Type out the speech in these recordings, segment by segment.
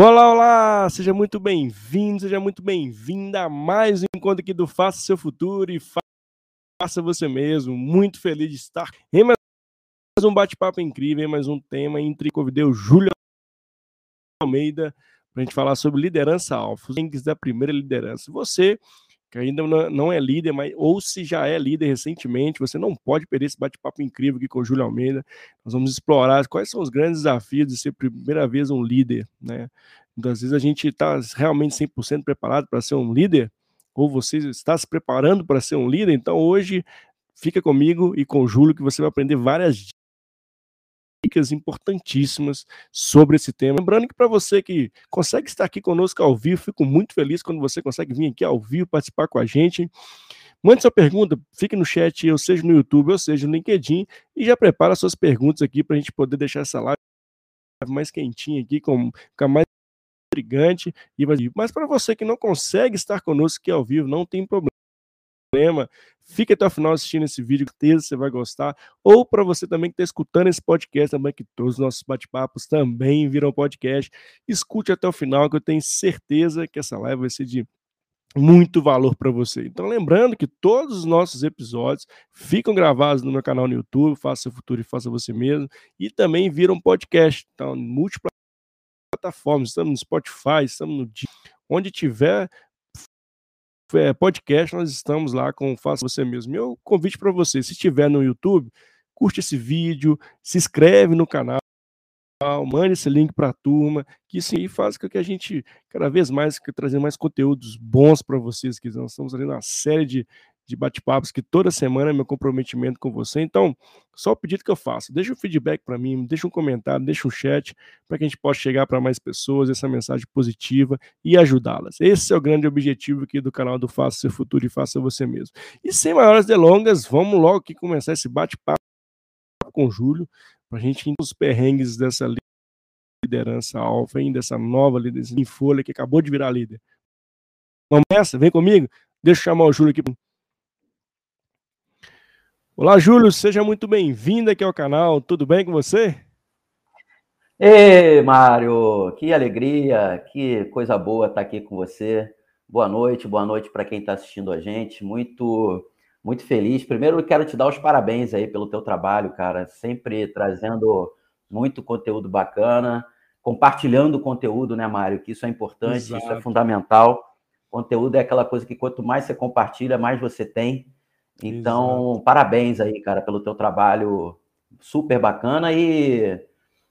Olá, olá! Seja muito bem-vindo, seja muito bem-vinda a mais um encontro aqui do Faça Seu Futuro e Faça Você Mesmo. Muito feliz de estar em mais um bate-papo incrível, em mais um tema entre convidei o Júlio Almeida para a gente falar sobre liderança alfa, os links da primeira liderança. Você que ainda não é líder, mas ou se já é líder recentemente, você não pode perder esse bate-papo incrível aqui com o Júlio Almeida. Nós vamos explorar quais são os grandes desafios de ser primeira vez um líder, né? Muitas vezes a gente está realmente 100% preparado para ser um líder, ou você está se preparando para ser um líder, então hoje fica comigo e com o Júlio que você vai aprender várias dicas importantíssimas sobre esse tema. Lembrando que para você que consegue estar aqui conosco ao vivo, fico muito feliz quando você consegue vir aqui ao vivo participar com a gente. Mande sua pergunta, fique no chat, ou seja no YouTube, ou seja no LinkedIn, e já prepara suas perguntas aqui para a gente poder deixar essa live mais quentinha aqui, com, ficar mais intrigante. Mas para você que não consegue estar conosco aqui ao vivo, não tem problema. Fique até o final assistindo esse vídeo, com certeza você vai gostar. Ou para você também que está escutando esse podcast também, que todos os nossos bate-papos também viram podcast, escute até o final, que eu tenho certeza que essa live vai ser de muito valor para você. Então, lembrando que todos os nossos episódios ficam gravados no meu canal no YouTube, Faça Seu Futuro e Faça Você Mesmo, e também viram podcast. Então, múltiplas plataformas, estamos no Spotify, estamos no onde tiver é, podcast, nós estamos lá com Faça Você Mesmo. Meu convite para você, se estiver no YouTube, curte esse vídeo, se inscreve no canal, mande esse link para a turma, que isso aí faz com que a gente cada vez mais trazer mais conteúdos bons para vocês, que nós estamos fazendo uma série de, de bate-papos que toda semana é meu comprometimento com você. Então, só o pedido que eu faço, deixa um feedback para mim, deixa um comentário, deixa um chat, para que a gente possa chegar para mais pessoas, essa mensagem positiva e ajudá-las. Esse é o grande objetivo aqui do canal do Faça Seu Futuro e Faça Você Mesmo. E sem maiores delongas, vamos logo aqui começar esse bate-papo com o Júlio, para a gente ir nos perrengues dessa liderança alfa, hein, dessa nova liderança em folha que acabou de virar líder. Vamos nessa? Vem comigo? Deixa eu chamar o Júlio aqui. Olá, Júlio, seja muito bem-vindo aqui ao canal. Tudo bem com você? Ei, Mário, que alegria, que coisa boa estar aqui com você. Boa noite, boa noite para quem está assistindo a gente. Muito, muito feliz. Primeiro, eu quero te dar os parabéns aí pelo teu trabalho, cara. Sempre trazendo muito conteúdo bacana, compartilhando conteúdo, né, Mário? Que isso é importante, Exato. isso é fundamental. Conteúdo é aquela coisa que quanto mais você compartilha, mais você tem. Então, Exato. parabéns aí, cara, pelo teu trabalho super bacana e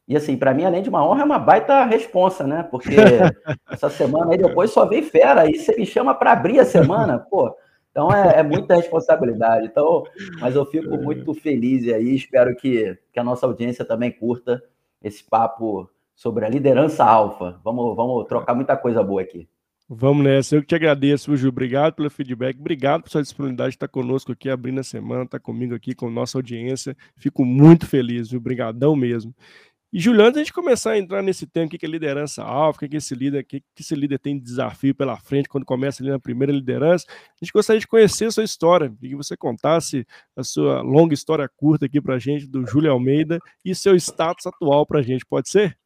e assim, para mim, além de uma honra, é uma baita responsa, né? Porque essa semana aí depois só vem fera, aí você me chama para abrir a semana, pô. Então é, é, muita responsabilidade. Então, mas eu fico é. muito feliz e aí espero que, que a nossa audiência também curta esse papo sobre a liderança alfa. Vamos, vamos trocar muita coisa boa aqui. Vamos nessa. Eu que te agradeço, Ju. Obrigado pelo feedback. Obrigado por sua disponibilidade de estar conosco aqui, abrindo a semana, estar comigo aqui, com nossa audiência. Fico muito feliz, viu? Obrigadão mesmo. E, Juliano, antes de começar a entrar nesse tema, o que é liderança alfa, o que, é esse líder, o que, que esse líder tem de desafio pela frente quando começa ali na primeira liderança, a gente gostaria de conhecer a sua história, que você contasse a sua longa história curta aqui para a gente, do Júlio Almeida, e seu status atual para a gente, pode ser?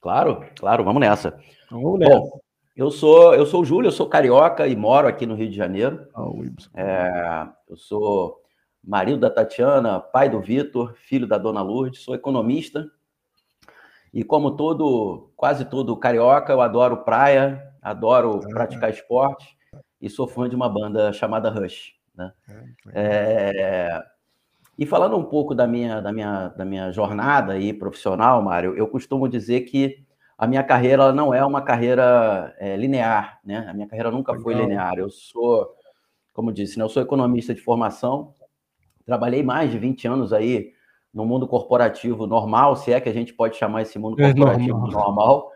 Claro, claro, vamos nessa. Então, vamos nessa. Bom, eu sou, eu sou o Júlio, eu sou carioca e moro aqui no Rio de Janeiro. Ah, é, eu sou marido da Tatiana, pai do Vitor, filho da dona Lourdes, sou economista. E como todo, quase todo carioca, eu adoro praia, adoro ah, praticar esporte e sou fã de uma banda chamada Rush. Né? É, e falando um pouco da minha, da minha, da minha jornada aí profissional, Mário, eu costumo dizer que a minha carreira não é uma carreira é, linear, né? A minha carreira nunca Legal. foi linear. Eu sou, como disse, né? eu sou economista de formação, trabalhei mais de 20 anos aí no mundo corporativo normal, se é que a gente pode chamar esse mundo corporativo é normal. normal.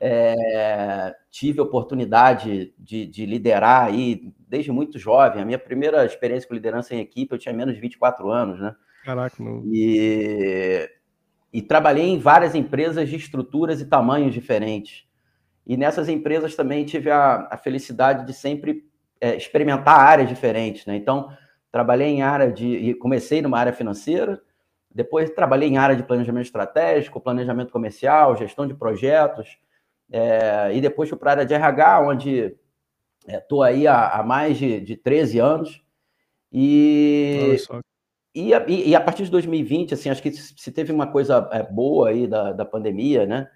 É, tive oportunidade de, de, liderar aí desde muito jovem. A minha primeira experiência com liderança em equipe, eu tinha menos de 24 anos, né? Caraca, não. E e trabalhei em várias empresas de estruturas e tamanhos diferentes. E nessas empresas também tive a, a felicidade de sempre é, experimentar áreas diferentes. Né? Então, trabalhei em área de. Comecei numa área financeira, depois trabalhei em área de planejamento estratégico, planejamento comercial, gestão de projetos. é, e depois fui para a área de RH, onde estou é, aí há, há, mais de, de 13 anos. E, e a, e, a, partir de 2020, assim, acho que se teve uma coisa é, boa aí da, da pandemia, né?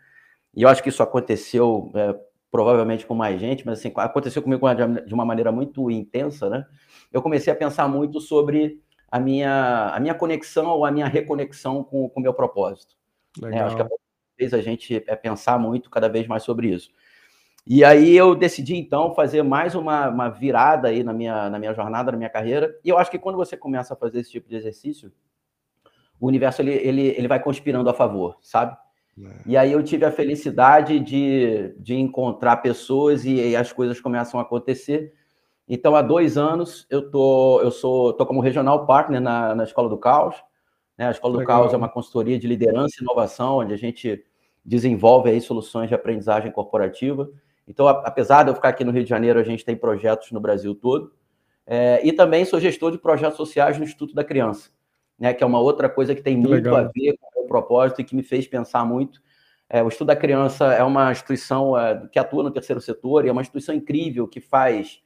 E eu acho que isso aconteceu é, provavelmente com mais gente, mas assim, aconteceu comigo de uma maneira muito intensa, né? Eu comecei a pensar muito sobre a minha, a minha conexão ou a minha reconexão com o meu propósito. É, acho que a vez a gente é pensar muito cada vez mais sobre isso. E aí eu decidi, então, fazer mais uma, uma virada aí na minha, na minha jornada, na minha carreira. E eu acho que quando você começa a fazer esse tipo de exercício, o universo ele, ele, ele vai conspirando a favor, sabe? É. E aí eu tive a felicidade de, de encontrar pessoas e, e, as coisas começam a acontecer. Então, há dois anos, eu tô, eu sou, tô como regional partner na, na Escola do Caos. Né? A Escola Legal. do Caos é uma consultoria de liderança e inovação, onde a gente desenvolve aí soluções de aprendizagem corporativa. Então, apesar de eu ficar aqui no Rio de Janeiro, a gente tem projetos no Brasil todo. É, e também sou gestor de projetos sociais no Instituto da Criança, né, que é uma outra coisa que tem que muito legal. a ver com o meu propósito e que me fez pensar muito. É, o Instituto da Criança é uma instituição é, que atua no terceiro setor e é uma instituição incrível que faz,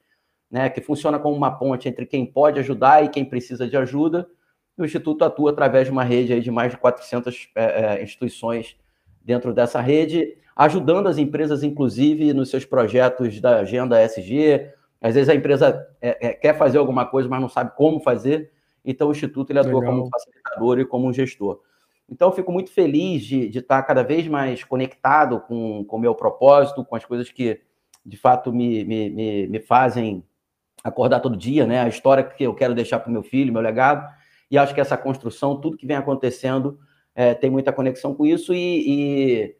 né, que funciona como uma ponte entre quem pode ajudar e quem precisa de ajuda. E o Instituto atua através de uma rede de mais de 400 é, é, instituições dentro dessa rede ajudando as empresas, inclusive, nos seus projetos da agenda SG. Às vezes a empresa é, é, quer fazer alguma coisa, mas não sabe como fazer. Então, o Instituto ele atua Legal. como um facilitador e como um gestor. Então, eu fico muito feliz de, de estar cada vez mais conectado com o meu propósito, com as coisas que, de fato, me, me, me, me fazem acordar todo dia, né? A história que eu quero deixar para o meu filho, meu legado. E acho que essa construção, tudo que vem acontecendo, é, tem muita conexão com isso. E, e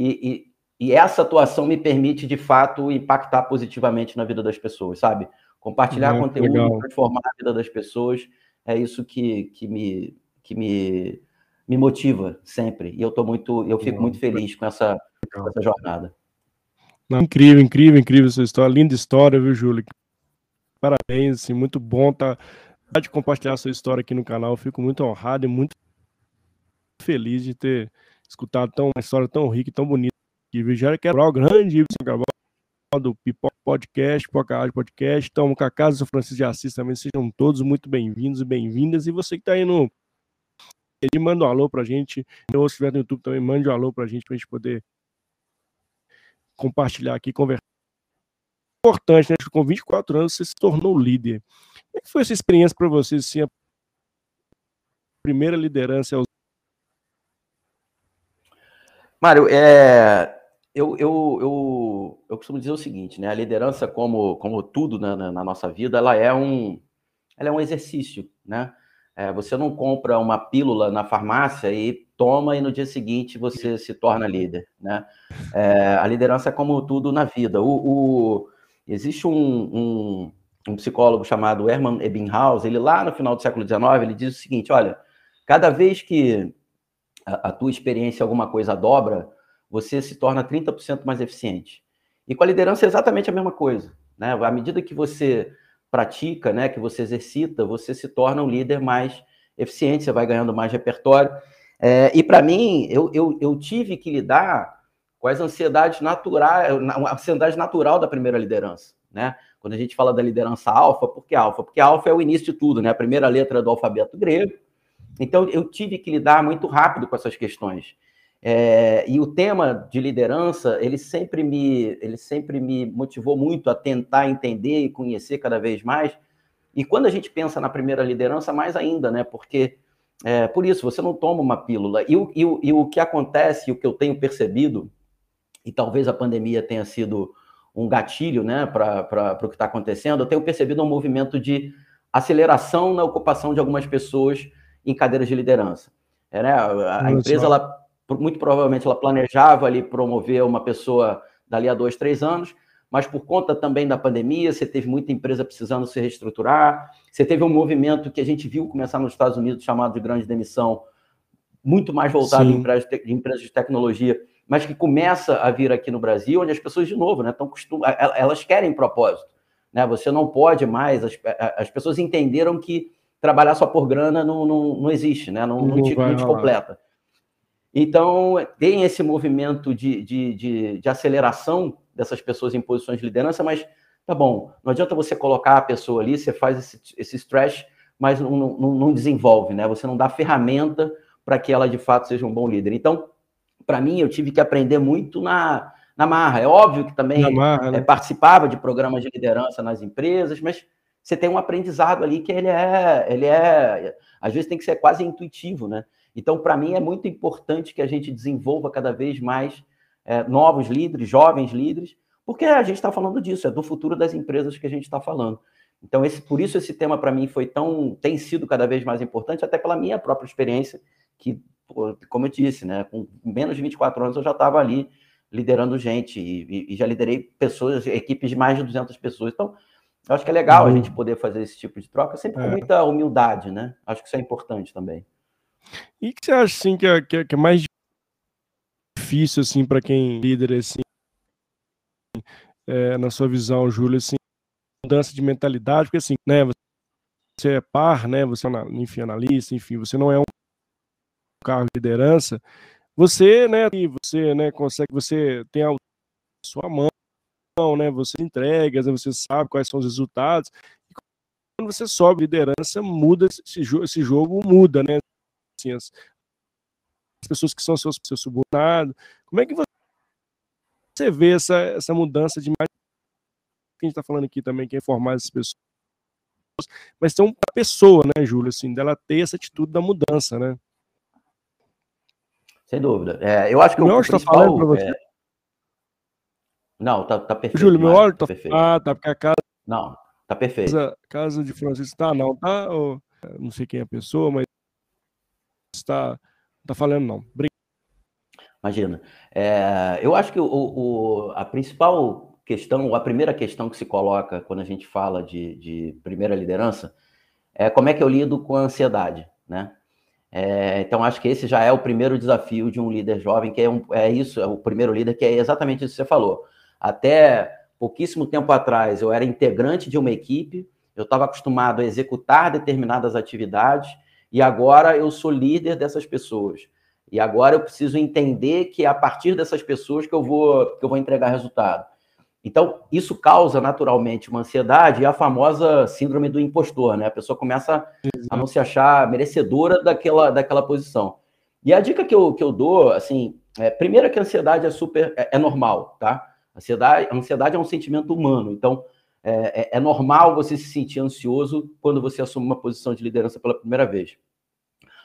e, e, essa atuação me permite, de fato, impactar positivamente na vida das pessoas, sabe? Compartilhar uhum, conteúdo, legal. transformar a vida das pessoas, é isso que, que, me, que me, me motiva sempre. E eu tô muito, eu fico muito feliz com essa, com essa jornada. Não, incrível, incrível, incrível essa história. Linda história, viu, Júlio? Parabéns, assim, muito bom tá de compartilhar a sua história aqui no canal. Eu fico muito honrado e muito feliz de ter escutado tão, uma história tão rica e tão bonita. Que já quero o grande do Pipoca Podcast, Pipoca Podcast. Estamos com a Casa do Francisco de Assis também. Sejam todos muito bem-vindos e bem-vindas. E você que está aí no. Ele manda um alô pra gente. Ou se estiver no YouTube também, mande um alô pra gente, pra gente poder compartilhar aqui, conversar. Importante, né? Com 24 anos você se tornou líder. Como é que foi essa experiência para você? Assim, a primeira liderança aos Mário, é, eu, eu, eu, eu costumo dizer o seguinte, né? A liderança, como, como tudo na, na, na nossa vida, ela é um, ela é um exercício, né? É, você não compra uma pílula na farmácia e toma e no dia seguinte você se torna líder, né? É, a liderança é como tudo na vida. O, o existe um, um, um, psicólogo chamado Hermann Ebbinghaus, ele lá no final do século XIX, ele diz o seguinte, olha, cada vez que a, tua experiência alguma coisa dobra, você se torna 30% mais eficiente. E com a liderança é exatamente a mesma coisa. Né? À medida que você pratica, né, que você exercita, você se torna um líder mais eficiente, você vai ganhando mais repertório. É, e para mim, eu, eu, eu, tive que lidar com as ansiedades naturais, a ansiedade natural da primeira liderança. Né? Quando a gente fala da liderança alfa, por que alfa? Porque alfa é o início de tudo, né? a primeira letra do alfabeto grego, então, eu tive que lidar muito rápido com essas questões. É, e o tema de liderança, ele sempre, me, ele sempre me motivou muito a tentar entender e conhecer cada vez mais. E quando a gente pensa na primeira liderança, mais ainda, né? Porque, é, por isso, você não toma uma pílula. E o, e, o, e o que acontece, o que eu tenho percebido, e talvez a pandemia tenha sido um gatilho né, para o que está acontecendo, eu tenho percebido um movimento de aceleração na ocupação de algumas pessoas em cadeiras de liderança. É, né? A, a empresa, ela, muito provavelmente, ela planejava ali promover uma pessoa dali a dois, três anos, mas por conta também da pandemia, você teve muita empresa precisando se reestruturar, você teve um movimento que a gente viu começar nos Estados Unidos chamado de grande demissão, muito mais voltado em empresas, de, empresas de tecnologia, mas que começa a vir aqui no Brasil, onde as pessoas, de novo, né, estão costum... elas querem propósito. Né? Você não pode mais, as, as pessoas entenderam que trabalhar só por grana não, não, não existe, né? Não, não, te, não te completa. Então, tem esse movimento de, de, de, de aceleração dessas pessoas em posições de liderança, mas tá bom, não adianta você colocar a pessoa ali, você faz esse, esse stretch, mas não, não, não desenvolve, né? Você não dá ferramenta para que ela de fato seja um bom líder. Então, para mim, eu tive que aprender muito na, na marra. É óbvio que também marra, né? é, participava de programas de liderança nas empresas, mas você tem um aprendizado ali que ele é, ele é, às vezes tem que ser quase intuitivo, né? Então, para mim, é muito importante que a gente desenvolva cada vez mais é, novos líderes, jovens líderes, porque a gente está falando disso, é do futuro das empresas que a gente está falando. Então, esse, por isso esse tema para mim foi tão, tem sido cada vez mais importante, até pela minha própria experiência, que, como eu disse, né, com menos de 24 anos eu já estava ali liderando gente e, e, já liderei pessoas, equipes de mais de 200 pessoas. Então, eu acho que é legal uhum. a gente poder fazer esse tipo de troca, sempre com é. muita humildade, né? Acho que isso é importante também. E o que você acha assim que é, que é, que é mais difícil assim para quem líder assim, é, na sua visão, Júlio, assim, mudança de mentalidade, porque assim, né, você é par, né, você é, enfim, analista, enfim, você não é um cargo de liderança, você, né, você, né, consegue, você tem a sua mão, né, você entrega, né, você sabe quais são os resultados, e quando você sobe liderança, muda, esse, jogo, esse jogo muda, né, assim, as, as pessoas que são seus, seus subordinados, como é que você vê essa, essa mudança de mais que a gente está falando aqui também, que é informar essas pessoas, mas tem uma pessoa, né, Júlio, assim, dela ter essa atitude da mudança, né? Sem dúvida. É, eu acho que o, meu está falando para você. É... Não, tá, tá perfeito. Júlio, meu áudio tá, perfeito. Ah, tá, porque a casa. Não, tá perfeito. Casa, casa de Francisco tá, não, tá? Ou, não sei quem é a pessoa, mas está tá falando, não. Obrigado. Imagina. É, eu acho que o, o, a principal questão, a primeira questão que se coloca quando a gente fala de, de primeira liderança é como é que eu lido com a ansiedade, né? É, então, acho que esse já é o primeiro desafio de um líder jovem, que é, um, é isso, é o primeiro líder, que é exatamente isso que você falou. Até pouquíssimo tempo atrás, eu era integrante de uma equipe, eu estava acostumado a executar determinadas atividades, e agora eu sou líder dessas pessoas. E agora eu preciso entender que é a partir dessas pessoas que eu vou, que eu vou entregar resultado. Então, isso causa naturalmente uma ansiedade e a famosa síndrome do impostor, né? A pessoa começa a não se achar merecedora daquela, daquela posição. E a dica que eu, que eu dou, assim, é, primeiro é que a ansiedade é super, é, é normal, tá? Ansiedade, ansiedade é um sentimento humano, então é, é, é normal você se sentir ansioso quando você assume uma posição de liderança pela primeira vez.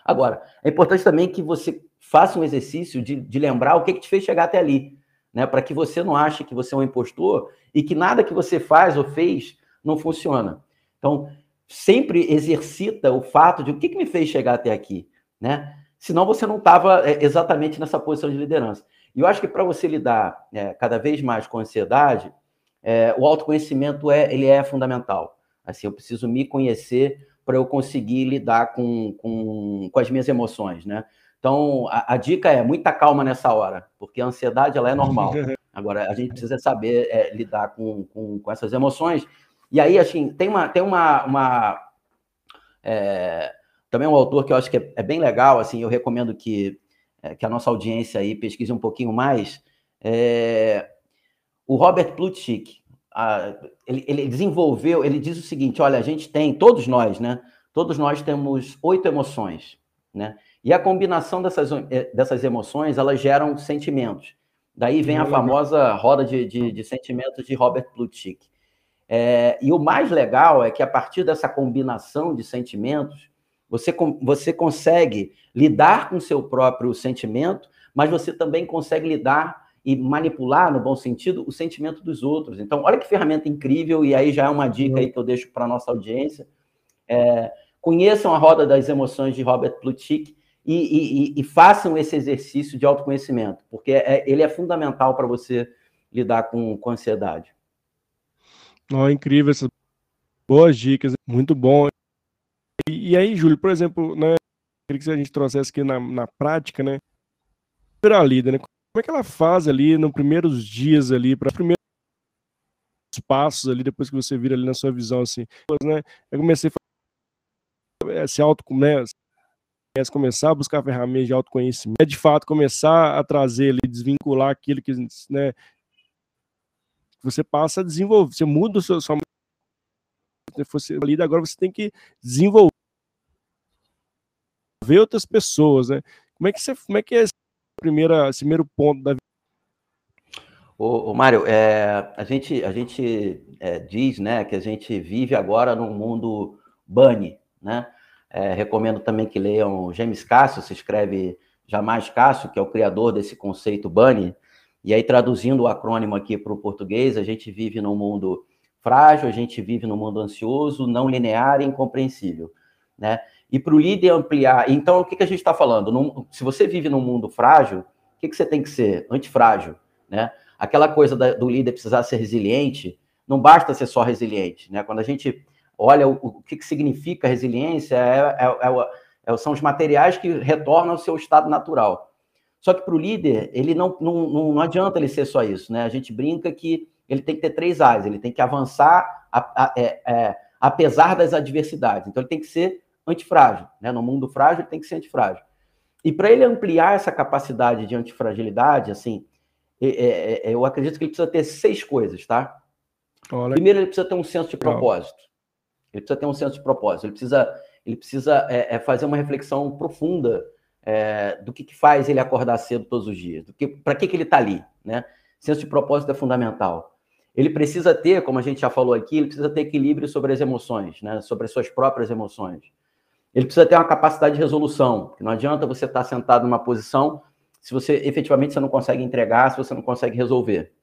Agora, é importante também que você faça um exercício de, de lembrar o que, que te fez chegar até ali né? Para que você não ache que você é um impostor e que nada que você faz ou fez não funciona. Então, sempre exercita o fato de o que, que me fez chegar até aqui, né? Senão você não estava é, exatamente nessa posição de liderança. E eu acho que para você lidar é, cada vez mais com a ansiedade, é, o autoconhecimento é, ele é fundamental. Assim, eu preciso me conhecer para eu conseguir lidar com, com, com as minhas emoções, né? Então, a, a, dica é muita calma nessa hora, porque a ansiedade ela é normal. Agora, a gente precisa saber é, lidar com, com, com, essas emoções. E aí, assim, tem uma. Tem uma, uma é, também um autor que eu acho que é, é bem legal, assim, eu recomendo que, é, que a nossa audiência aí pesquise um pouquinho mais. É, o Robert Plutchik, a, ele, ele desenvolveu, ele diz o seguinte: olha, a gente tem, todos nós, né? Todos nós temos oito emoções, né? E a combinação dessas, eh, dessas emoções, elas geram sentimentos. Daí vem a famosa roda de, de, de sentimentos de Robert Plutchik. É, e o mais legal é que a partir dessa combinação de sentimentos, você, você consegue lidar com seu próprio sentimento, mas você também consegue lidar e manipular, no bom sentido, o sentimento dos outros. Então, olha que ferramenta incrível, e aí já é uma dica aí que eu deixo para a nossa audiência. É, conheçam a roda das emoções de Robert Plutchik, e, e, e, façam esse exercício de autoconhecimento, porque é, ele é fundamental para você lidar com, com ansiedade. Oh, incrível, essas boas dicas, muito bom. E, aí, Júlio, por exemplo, né, queria que a gente trouxesse aqui na, na prática, né, a líder, né, como é que ela faz ali nos primeiros dias ali, para os primeiros passos ali, depois que você vira ali na sua visão, assim, né, eu comecei a fazer, se auto, né, começar a buscar ferramentas de autoconhecimento, é de fato começar a trazer ali, desvincular aquilo que né, você passa a desenvolver, você muda o seu, sua você líder, agora você tem que desenvolver outras pessoas, né? Como é que você, como é que é esse, primeira, esse primeiro ponto da Ô, ô Mário, é, a gente, a gente é, diz né, que a gente vive agora num mundo bunny, né? É, recomendo também que leiam James Cássio, se escreve Jamais Cássio, que é o criador desse conceito bunny. E aí, traduzindo o acrônimo aqui para o português, a gente vive num mundo frágil, a gente vive num mundo ansioso, não linear e incompreensível, né? E para o líder ampliar, então o que, que a gente está falando? Num, se você vive num mundo frágil, o que, que você tem que ser? Antifrágil, né? Aquela coisa da, do líder precisar ser resiliente, não basta ser só resiliente, né? Quando a gente olha o, o que, que significa resiliência, é, é, é, é são os materiais que retornam ao seu estado natural. Só que para o líder, ele não, não, não, adianta ele ser só isso, né? A gente brinca que ele tem que ter três áreas, ele tem que avançar a, a, é, é, apesar das adversidades. Então ele tem que ser antifrágil, né? No mundo frágil ele tem que ser antifrágil. E para ele ampliar essa capacidade de antifragilidade, assim, é, é, é, eu acredito que ele precisa ter seis coisas, tá? Olha. Primeiro, ele precisa ter um senso de propósito. Ele precisa ter um senso de propósito. Ele precisa, ele precisa é, fazer uma reflexão profunda é, do que, que, faz ele acordar cedo todos os dias, do que para que, que ele está ali, né? Senso de propósito é fundamental. Ele precisa ter, como a gente já falou aqui, ele precisa ter equilíbrio sobre as emoções, né? Sobre as suas próprias emoções. Ele precisa ter uma capacidade de resolução, não adianta você estar sentado numa posição se você efetivamente você não consegue entregar, se você não consegue resolver.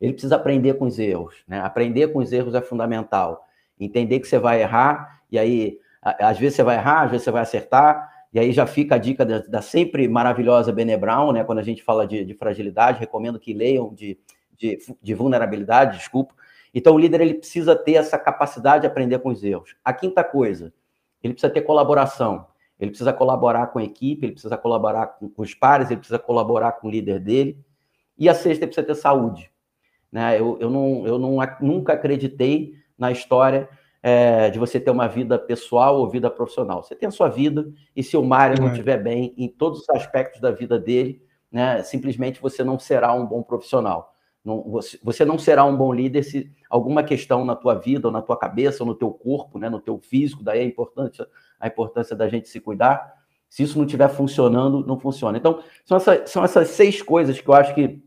Ele precisa aprender com os erros, né? Aprender com os erros é fundamental. Entender que você vai errar, e aí, às vezes você vai errar, às vezes você vai acertar, e aí já fica a dica da, da sempre maravilhosa Bene Brown, né? Quando a gente fala de, de fragilidade, recomendo que leiam de, de, de, vulnerabilidade, desculpa. Então, o líder ele precisa ter essa capacidade de aprender com os erros. A quinta coisa, ele precisa ter colaboração. Ele precisa colaborar com a equipe, ele precisa colaborar com, os pares, ele precisa colaborar com o líder dele. E a sexta, ele precisa ter saúde. Né? Eu, eu, não, eu não, nunca acreditei na história é, de você ter uma vida pessoal ou vida profissional. Você tem a sua vida, e se o Mário não estiver bem em todos os aspectos da vida dele, né, simplesmente você não será um bom profissional. Não, você, você, não será um bom líder se alguma questão na tua vida, ou na tua cabeça, ou no teu corpo, né, no teu físico, daí a importância, a importância da gente se cuidar. Se isso não estiver funcionando, não funciona. Então, são, essa, são essas seis coisas que eu acho que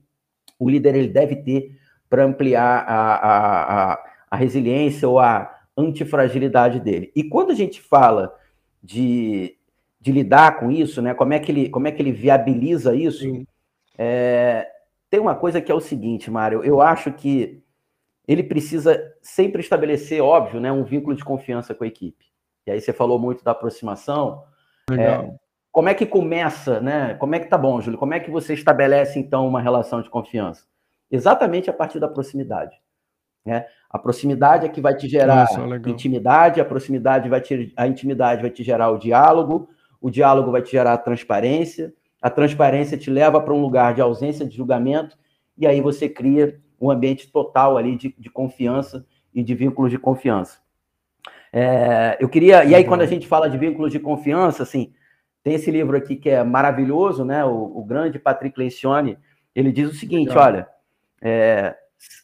o líder ele deve ter para ampliar a, a, a, a resiliência ou a, antifragilidade dele. E quando a gente fala de, de lidar com isso, né, como, é que ele, como é que ele viabiliza isso, é, tem uma coisa que é o seguinte, Mário, eu acho que ele precisa sempre estabelecer, óbvio, né, um vínculo de confiança com a equipe. E aí você falou muito da aproximação. É, como é que começa, né? Como é que tá bom, Júlio? Como é que você estabelece, então, uma relação de confiança? Exatamente a partir da proximidade. Né? A proximidade é que vai te gerar Nossa, intimidade, a proximidade vai te, a intimidade vai te gerar o diálogo, o diálogo vai te gerar a transparência, a transparência te leva para um lugar de ausência de julgamento, e aí você cria um ambiente total ali de, de confiança e de vínculos de confiança. É, eu queria, e aí quando a gente fala de vínculos de confiança, assim, tem esse livro aqui que é maravilhoso, né? O, o grande Patrick Lencioni, ele diz o seguinte, Legal. olha, é,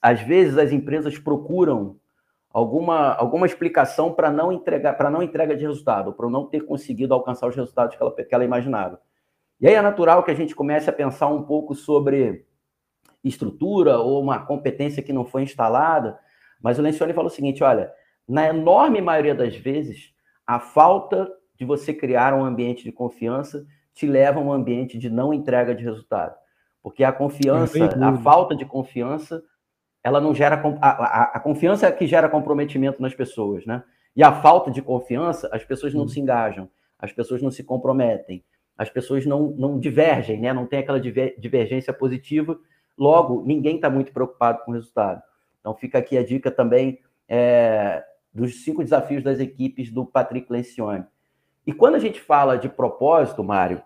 às vezes as empresas procuram alguma, alguma explicação para não entregar, para não entrega de resultado, para não ter conseguido alcançar os resultados que ela, que ela imaginava. E aí é natural que a gente comece a pensar um pouco sobre estrutura ou uma competência que não foi instalada, mas o Lencioni falou o seguinte, olha, na enorme maioria das vezes, a falta de você criar um ambiente de confiança te leva a um ambiente de não entrega de resultado. Porque a confiança, a falta de confiança ela não gera. A, a, a, confiança é que gera comprometimento nas pessoas, né? E a falta de confiança, as pessoas não hum. se engajam, as pessoas não se comprometem, as pessoas não, não divergem, né? Não tem aquela divergência positiva, logo, ninguém está muito preocupado com o resultado. Então, fica aqui a dica também é, dos cinco desafios das equipes do Patrick Lencioni. E quando a gente fala de propósito, Mário,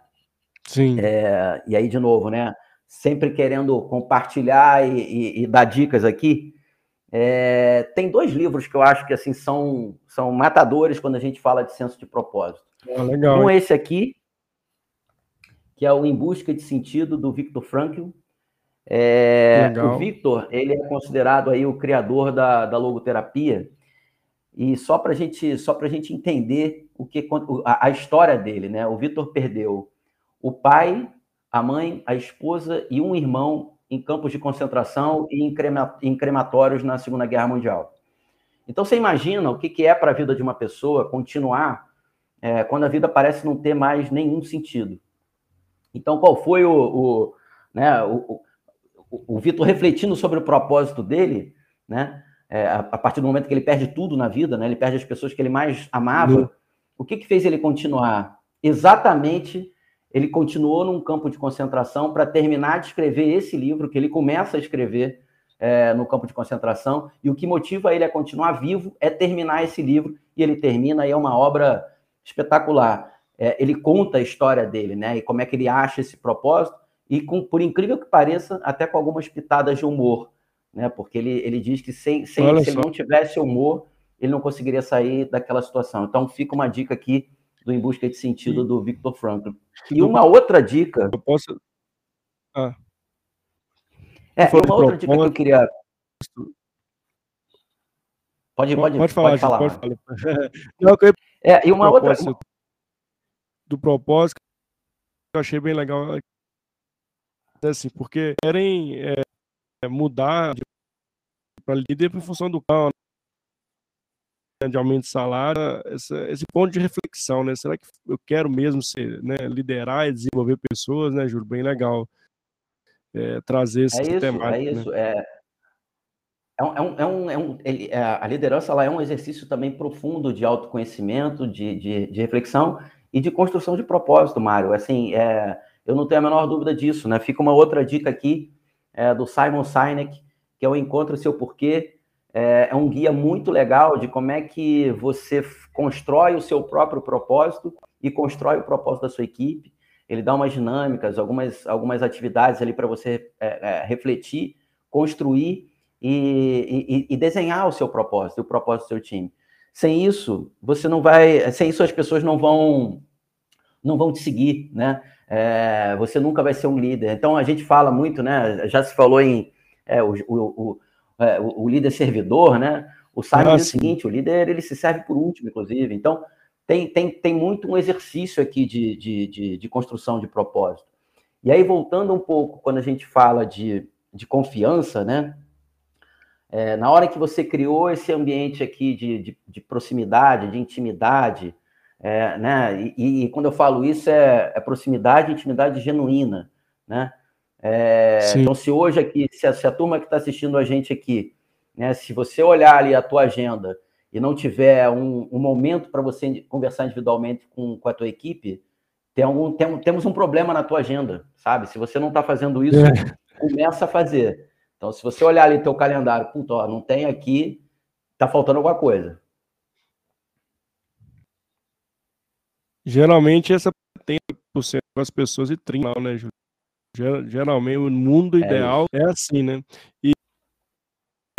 Sim. É, e aí, de novo, né? sempre querendo compartilhar e, e, e dar dicas aqui. É, tem dois livros que eu acho que assim são, são matadores quando a gente fala de senso de propósito. Ah, legal, um esse aqui, que é o Em Busca de Sentido, do Victor Frankl. É, o Victor, ele é considerado aí o criador da, da logoterapia, e só para gente, só a gente entender o que a, a história dele, né? O Victor perdeu o pai, a mãe, a esposa e um irmão em campos de concentração e em, crema, em crematórios na Segunda Guerra Mundial. Então você imagina o que, que é para a vida de uma pessoa continuar é, quando a vida parece não ter mais nenhum sentido. Então qual foi o, o né, o, o, o Vitor refletindo sobre o propósito dele, né? É, a, a, partir do momento que ele perde tudo na vida, né? Ele perde as pessoas que ele mais amava. Uhum. O que, que fez ele continuar? Exatamente ele continuou num campo de concentração para terminar de escrever esse livro que ele começa a escrever é, no campo de concentração. E o que motiva ele a continuar vivo é terminar esse livro. E ele termina e é uma obra espetacular. É, ele conta a história dele, né? E como é que ele acha esse propósito. E com, por incrível que pareça, até com algumas pitadas de humor, né? Porque ele, ele diz que sem, sem se ele não tivesse humor, ele não conseguiria sair daquela situação. Então fica uma dica aqui do Em Busca de Sentido do Victor Frankl. E uma outra dica. Eu posso. Ah. É, uma outra dica que eu queria. Pode, pode, pode falar. Pode falar. Pode falar. É, e uma outra. Do propósito, eu achei bem legal. Assim, porque querem é, mudar para líder em função do cão, de aumento de salário, essa, esse ponto de reflexão, né? Será que eu quero mesmo ser, né, liderar e desenvolver pessoas, né, Juro? Bem legal é, trazer esse é isso. É isso, né? é, é um, é um, é um, ele, é, a liderança ela é um exercício também profundo de autoconhecimento, de, de, de reflexão e de construção de propósito, Mário. Assim, é, eu não tenho a menor dúvida disso, né? Fica uma outra dica aqui é, do Simon Sinek, que é o Encontre Seu Porquê, é, é um guia muito legal de como é que você constrói o seu próprio propósito e constrói o propósito da sua equipe. Ele dá umas dinâmicas, algumas, algumas atividades ali para você é, é, refletir, construir e, e, e, desenhar o seu propósito, o propósito do seu time. Sem isso, você não vai. Sem isso, as pessoas não vão não vão te seguir, né? É, você nunca vai ser um líder. Então a gente fala muito, né? Já se falou em é, o, o, é, o, o, líder servidor, né? O Simon ah, diz o seguinte: o líder ele se serve por último, inclusive. Então, tem, tem, tem muito um exercício aqui de, de, de, de construção de propósito. E aí, voltando um pouco, quando a gente fala de, de confiança, né? É, na hora que você criou esse ambiente aqui de, de, de proximidade, de intimidade, é, né? E, e, quando eu falo isso é, é proximidade, intimidade genuína, né? É, então, se hoje aqui, se a, se a turma que está assistindo a gente aqui, né, se você olhar ali a tua agenda e não tiver um, um momento para você conversar individualmente com, com a tua equipe, tem algum, tem, temos um problema na tua agenda, sabe? Se você não está fazendo isso, é. começa a fazer. Então, se você olhar ali teu calendário, puto, ó, não tem aqui, tá faltando alguma coisa. Geralmente essa tem por cento das pessoas e 30, né, Júlio? Geralmente, o mundo é ideal é, é assim, né? E,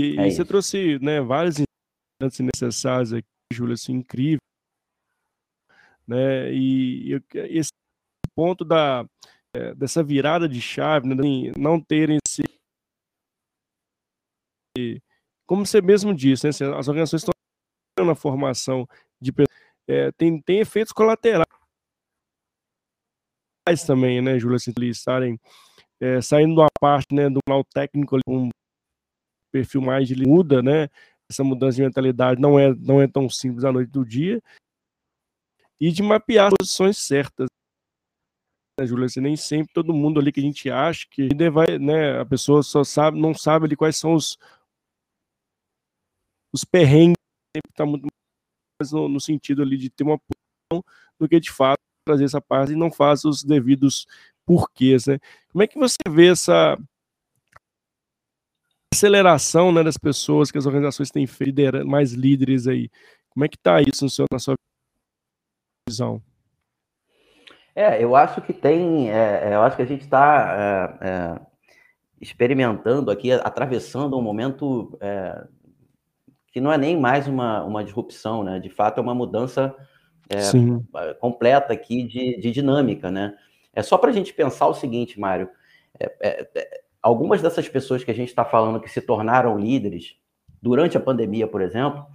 e, é e você trouxe né, vários instantes necessários aqui, Júlio, assim, incrível. Né? E, e esse ponto da, é, dessa virada de chave, né, assim, não terem esse. Como você mesmo disse, né, assim, as organizações estão na formação de é, tem, tem efeitos colaterais também, né, Júlia, se eles estarem é, saindo da parte, né, do mal técnico, um perfil mais de muda, né, essa mudança de mentalidade não é, não é tão simples à noite do dia, e de mapear as posições certas, né, Júlia, assim, nem sempre todo mundo ali que a gente acha que vai, né, a pessoa só sabe, não sabe ali quais são os os perrengues, sempre está muito mais no, no sentido ali de ter uma posição do que de fato trazer essa parte e não faz os devidos porquês, né? Como é que você vê essa aceleração né, das pessoas que as organizações têm feito, mais líderes aí? Como é que está isso no seu, na sua visão? É, eu acho que tem, é, é eu acho que a gente está é, é, experimentando aqui, atravessando um momento é, que não é nem mais uma, uma disrupção, né? De fato, é uma mudança é, completa aqui de, de, dinâmica, né? É só para a gente pensar o seguinte, Mário. É, é, é, algumas dessas pessoas que a gente está falando que se tornaram líderes durante a pandemia, por exemplo,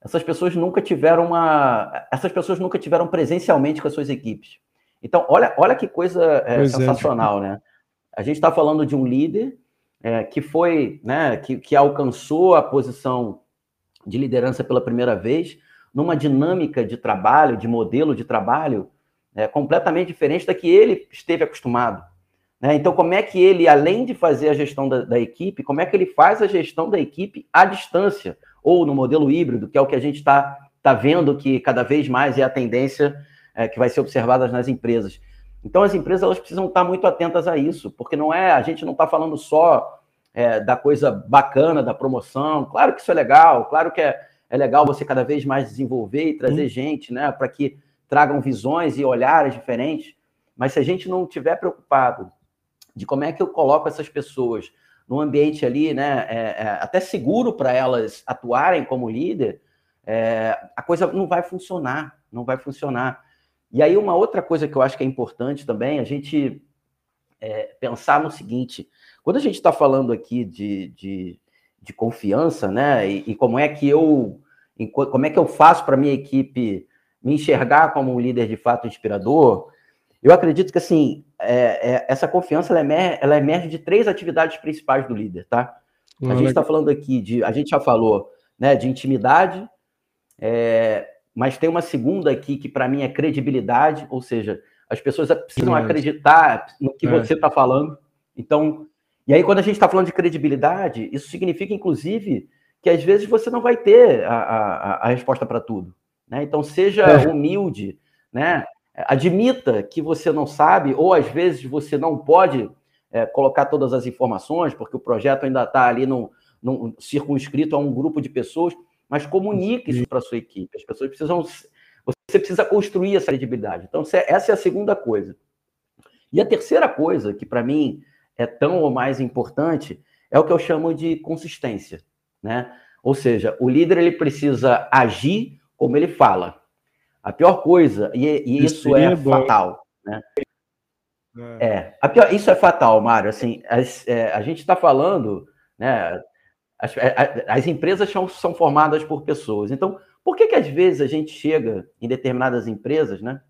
essas pessoas nunca tiveram uma, essas pessoas nunca tiveram presencialmente com as suas equipes. Então, olha, olha que coisa é, sensacional, né? A gente está falando de um líder é, que foi, né, que, que alcançou a posição de liderança pela primeira vez, numa dinâmica de trabalho, de modelo de trabalho, é, completamente diferente da que ele esteve acostumado. Né? Então, como é que ele, além de fazer a gestão da, da, equipe, como é que ele faz a gestão da equipe à distância, ou no modelo híbrido, que é o que a gente está tá vendo que cada vez mais é a tendência é, que vai ser observada nas empresas. Então, as empresas elas precisam estar muito atentas a isso, porque não é a gente não está falando só é, da coisa bacana da promoção. Claro que isso é legal, claro que é, é legal você cada vez mais desenvolver e trazer gente, né, para que tragam visões e olhares diferentes. Mas se a gente não tiver preocupado de como é que eu coloco essas pessoas num ambiente ali, né, é, é, até seguro para elas atuarem como líder, é, a coisa não vai funcionar, não vai funcionar. E aí uma outra coisa que eu acho que é importante também, a gente é, pensar no seguinte, quando a gente está falando aqui de, de, de confiança, né, e, e, como é que eu, como é que eu faço para minha equipe me enxergar como um líder de fato inspirador, eu acredito que, assim, é, é, essa confiança ela emerge, ela emerge, de três atividades principais do líder, tá? A gente está falando aqui de, a gente já falou, né, de intimidade, é, mas tem uma segunda aqui que para mim é credibilidade, ou seja, as pessoas precisam acreditar no que é. você está falando. Então, e aí quando a gente está falando de credibilidade, isso significa, inclusive, que às vezes você não vai ter a, a, a resposta para tudo. Né? Então, seja é. humilde, né? Admita que você não sabe, ou às vezes você não pode é, colocar todas as informações, porque o projeto ainda está ali no, no, circunscrito a um grupo de pessoas, mas comunique isso para a sua equipe. As pessoas precisam. Você precisa construir essa credibilidade. Então, essa é a segunda coisa. E a terceira coisa, que para mim é tão ou mais importante, é o que eu chamo de consistência. Né? Ou seja, o líder ele precisa agir como ele fala. A pior coisa, e, e isso é, é fatal, né? É, é a pior, isso é fatal, Mário. Assim, as, é, a gente está falando, né? As, é, as empresas são, são, formadas por pessoas. Então, por que que às vezes a gente chega em determinadas empresas, né?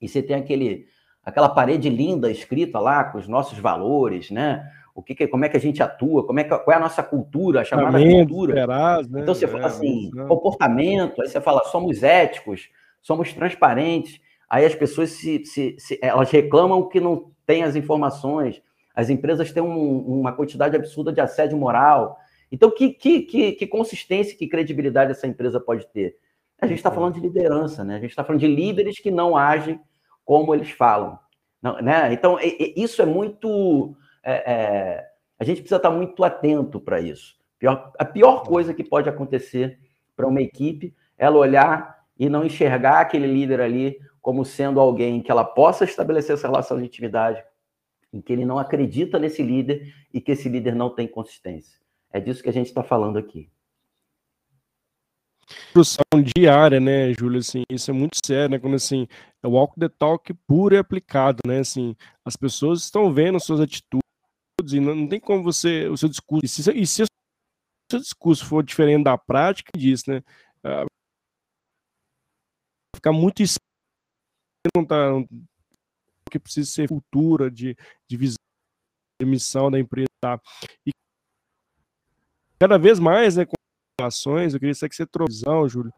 E você tem aquele, aquela parede linda escrita lá com os nossos valores, né? O que, que como é que a gente atua? Como é que, qual é a nossa cultura, a chamada cultura? Esperaz, né? Então você fala é, assim, comportamento. Aí você fala, somos éticos somos transparentes. Aí as pessoas se, se, se elas reclamam que não tem as informações. As empresas têm um, uma quantidade absurda de assédio moral. Então, que, que, que, que consistência, que credibilidade essa empresa pode ter? A gente está falando de liderança, né? A gente está falando de líderes que não agem como eles falam. Não, né? Então, isso é muito. É, é, a gente precisa estar muito atento para isso. Pior, a pior coisa que pode acontecer para uma equipe é ela olhar e não enxergar aquele líder ali como sendo alguém que ela possa estabelecer essa relação de intimidade, em que ele não acredita nesse líder e que esse líder não tem consistência. É disso que a gente está falando aqui. Construção diária, né, Júlio? Assim, isso é muito sério, né? Quando assim, é walk the talk puro e aplicado, né? Assim, as pessoas estão vendo suas atitudes e não, não tem como você, o seu discurso. E se, e se o seu discurso for diferente da prática, diz, né? Ah, ficar muito que precisa ser cultura de, de visão, de missão da empresa. Tá? E cada vez mais, né, ações, eu queria saber que você trouxe Júlio.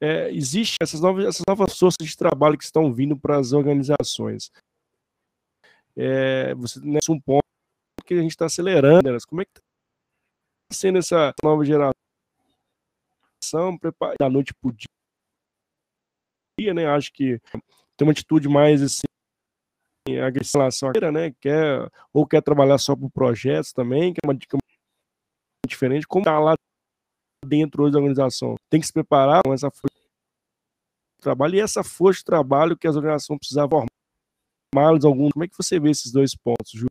É, existe essas novas, essas novas forças de trabalho que estão vindo para as organizações. É, você nesse um ponto que a gente está acelerando elas. Como é que está sendo essa nova geração da noite para o dia? né? Acho que tem uma atitude mais assim agressiva né? Quer ou quer trabalhar só por projetos também, que é uma dica diferente, como tá lá dentro da organização. Tem que se preparar com essa força de trabalho e essa força de trabalho que as organizações precisavam formar alguns. Como é que você vê esses dois pontos, Júlio?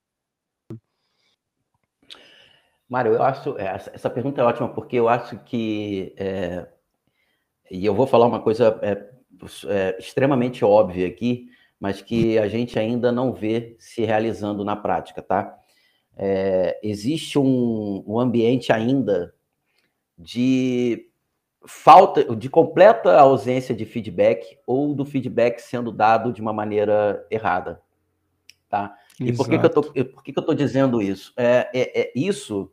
Mário, eu acho essa, essa pergunta é ótima porque eu acho que é, e eu vou falar uma coisa é, é, extremamente óbvia aqui, mas que a gente ainda não vê se realizando na prática, tá? É, existe um, um ambiente ainda de falta, de completa ausência de feedback ou do feedback sendo dado de uma maneira errada, tá? E por que, que eu tô, por que, que eu tô dizendo isso? É, é, é isso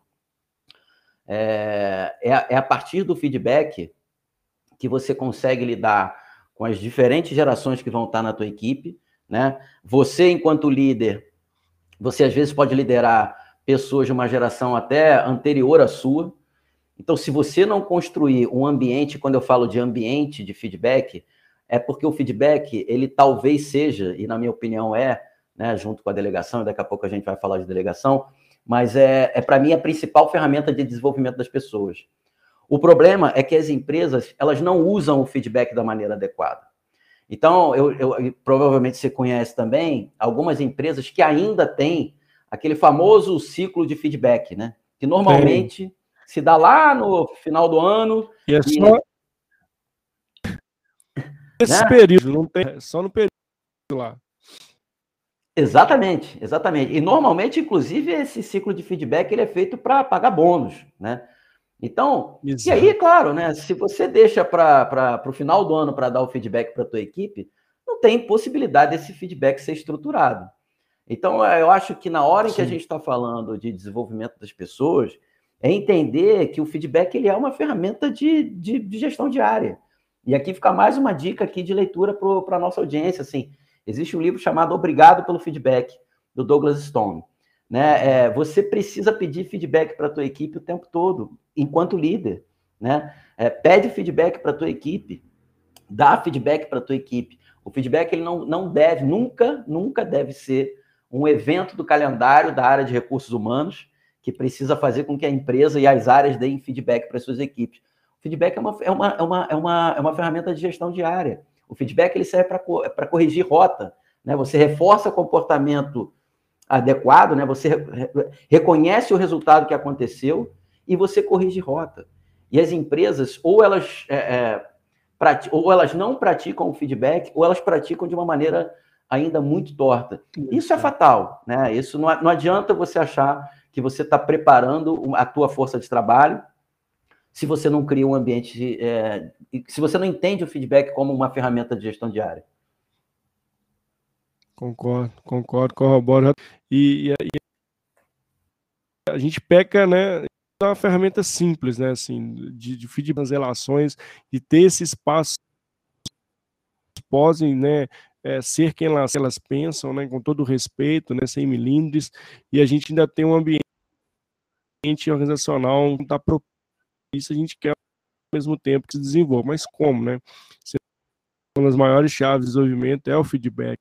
é, é, é a partir do feedback que você consegue lidar com as diferentes gerações que vão estar na tua equipe, né? Você, enquanto líder, você às vezes pode liderar pessoas de uma geração até anterior à sua. Então, se você não construir um ambiente, quando eu falo de ambiente de feedback, é porque o feedback, ele talvez seja, e na minha opinião é, né, junto com a delegação, e daqui a pouco a gente vai falar de delegação, mas é, é para mim a principal ferramenta de desenvolvimento das pessoas. O problema é que as empresas elas não usam o feedback da maneira adequada. Então, eu, eu, provavelmente você conhece também algumas empresas que ainda têm aquele famoso ciclo de feedback, né? Que normalmente se dá lá no final do ano. E é só esse né? período, não tem é só no período lá. Exatamente, exatamente. E normalmente, inclusive, esse ciclo de feedback ele é feito para pagar bônus, né? Então, Exato. e aí, claro, né? Se você deixa para o final do ano para dar o feedback para a tua equipe, não tem possibilidade desse feedback ser estruturado. Então, eu acho que na hora em Sim. que a gente está falando de desenvolvimento das pessoas, é entender que o feedback ele é uma ferramenta de, de, de gestão diária. E aqui fica mais uma dica aqui de leitura para a nossa audiência. Assim, existe um livro chamado Obrigado pelo Feedback, do Douglas Stone. Né? É, você precisa pedir feedback para a tua equipe o tempo todo, enquanto líder. Né? É, pede feedback para a tua equipe, dá feedback para a tua equipe. O feedback ele não, não deve, nunca, nunca deve ser um evento do calendário da área de recursos humanos que precisa fazer com que a empresa e as áreas deem feedback para suas equipes. O feedback é uma, é uma, é uma, é uma, é uma ferramenta de gestão diária. O feedback ele serve para corrigir rota. Né? Você reforça comportamento adequado, né? Você reconhece o resultado que aconteceu e você corrige rota. E as empresas, ou elas, é, é, ou elas não praticam o feedback, ou elas praticam de uma maneira ainda muito torta. Isso é fatal, né? Isso não, não adianta você achar que você está preparando a tua força de trabalho se você não cria um ambiente, é, se você não entende o feedback como uma ferramenta de gestão diária. Concordo, concordo, corroboro. E, e, e a gente peca, né? É uma ferramenta simples, né? Assim, de, de feedback nas relações, de ter esse espaço podem, né? É, ser quem elas, elas pensam, né? Com todo respeito, né? Sem milindres. E a gente ainda tem um ambiente organizacional que está propício, a gente quer ao mesmo tempo que se desenvolva. Mas como, né? Uma das maiores chaves de desenvolvimento é o feedback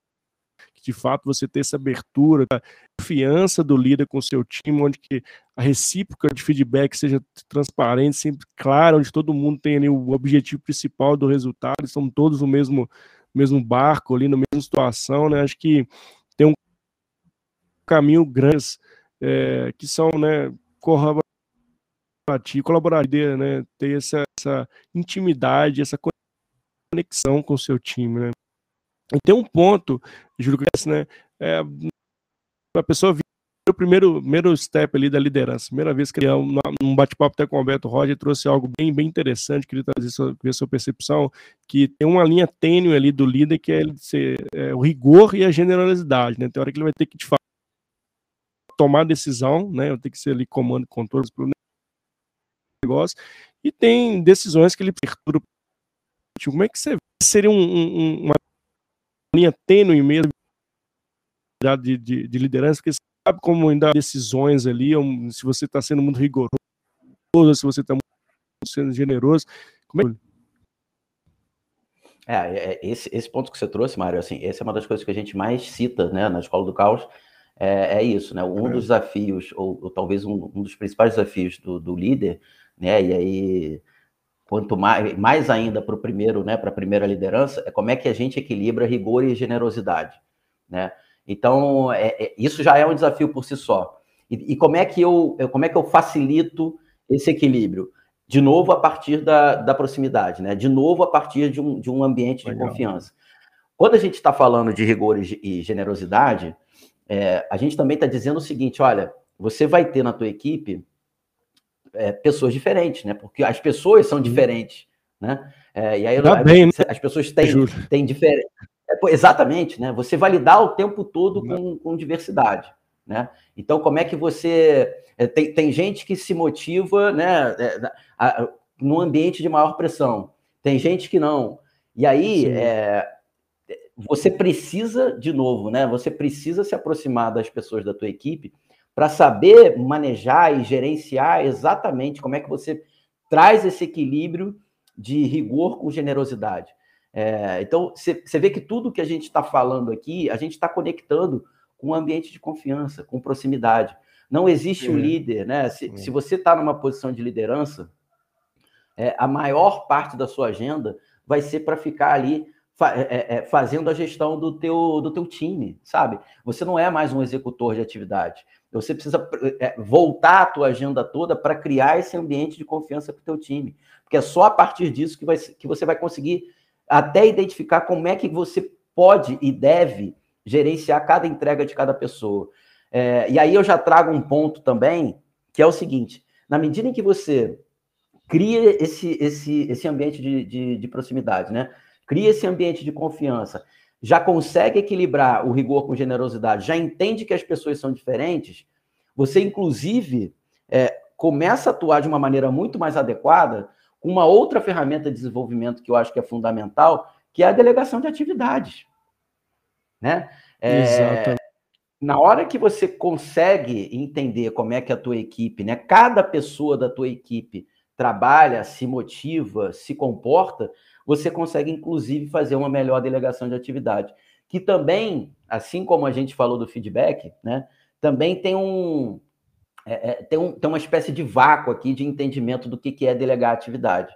de fato você ter essa abertura, a confiança do líder com seu time, onde que a recíproca de feedback seja transparente, sempre clara, onde todo mundo tem ali o objetivo principal do resultado, estão todos no mesmo, mesmo barco ali, na mesma situação, né? Acho que tem um caminho grande é, que são, né, colaboraria, né, ter essa, essa intimidade, essa conexão com o seu time, né? E tem um ponto, Júlio, que né, é, a pessoa viu o primeiro, primeiro step ali da liderança. Primeira vez que ele, um bate-papo até com o Alberto Roger, trouxe algo bem, bem interessante, queria trazer sua, ver sua percepção, que tem uma linha tênue ali do líder, que é, ser, é, o rigor e a generosidade, né? Tem hora que ele vai ter que, de fato, tomar decisão, né? Vai ter que ser ali comando e controle para o negócio, e tem decisões que ele apertura como é que você seria um, um, uma linha tênue mesmo de, de, de liderança, porque sabe como ainda decisões ali, se você está sendo muito rigoroso, se você está sendo generoso. Como é é, é, é, esse, esse ponto que você trouxe, Mário, assim, essa é uma das coisas que a gente mais cita né, na Escola do Caos, é, é isso, né? Um é. dos desafios, ou, ou talvez um, um, dos principais desafios do, do líder, né? E aí quanto mais, mais ainda para o primeiro, né, para a primeira liderança, é como é que a gente equilibra rigor e generosidade, né? Então, é, é, isso já é um desafio por si só. E, e, como é que eu, como é que eu facilito esse equilíbrio? de novo a partir da, da proximidade, né? De novo a partir de um, de um ambiente Legal. de confiança. Quando a gente está falando de rigor e generosidade, é, a gente também está dizendo o seguinte: olha, você vai ter na tua equipe é, pessoas diferentes, né? Porque as pessoas são diferentes, né? É, e aí Dá bem, né? as pessoas têm, têm diferente. É, exatamente, né? Você validar o tempo todo com, com diversidade, né? Então, como é que você é, tem, tem gente que se motiva, né? É, a, a, num ambiente de maior pressão, tem gente que não. E aí, é, você precisa, de novo, né? Você precisa se aproximar das pessoas da tua equipe para saber manejar e gerenciar exatamente como é que você traz esse equilíbrio de rigor com generosidade. É, então, você vê que tudo que a gente está falando aqui, a gente está conectando com um ambiente de confiança, com proximidade. Não existe um líder, né? Se, se você está numa posição de liderança, é, a maior parte da sua agenda vai ser para ficar ali é, é, é, fazendo a gestão do teu, do teu time, sabe? Você não é mais um executor de atividade. Você precisa é, voltar a tua agenda toda para criar esse ambiente de confiança para o teu time. Porque é só a partir disso que, vai, que você vai conseguir até identificar como é que você pode e deve gerenciar cada entrega de cada pessoa. É, e aí eu já trago um ponto também, que é o seguinte: na medida em que você cria esse, esse, esse ambiente de, de, de proximidade, né? Cria esse ambiente de confiança já consegue equilibrar o rigor com generosidade, já entende que as pessoas são diferentes, você, inclusive, é, começa a atuar de uma maneira muito mais adequada com uma outra ferramenta de desenvolvimento que eu acho que é fundamental, que é a delegação de atividades. Né? É, Exato. Na hora que você consegue entender como é que a tua equipe, né, cada pessoa da tua equipe trabalha, se motiva, se comporta, você consegue, inclusive, fazer uma melhor delegação de atividade. Que também, assim como a gente falou do feedback, né, também tem um, é, é, tem, um, tem uma espécie de vácuo aqui de entendimento do que, que é delegar atividade.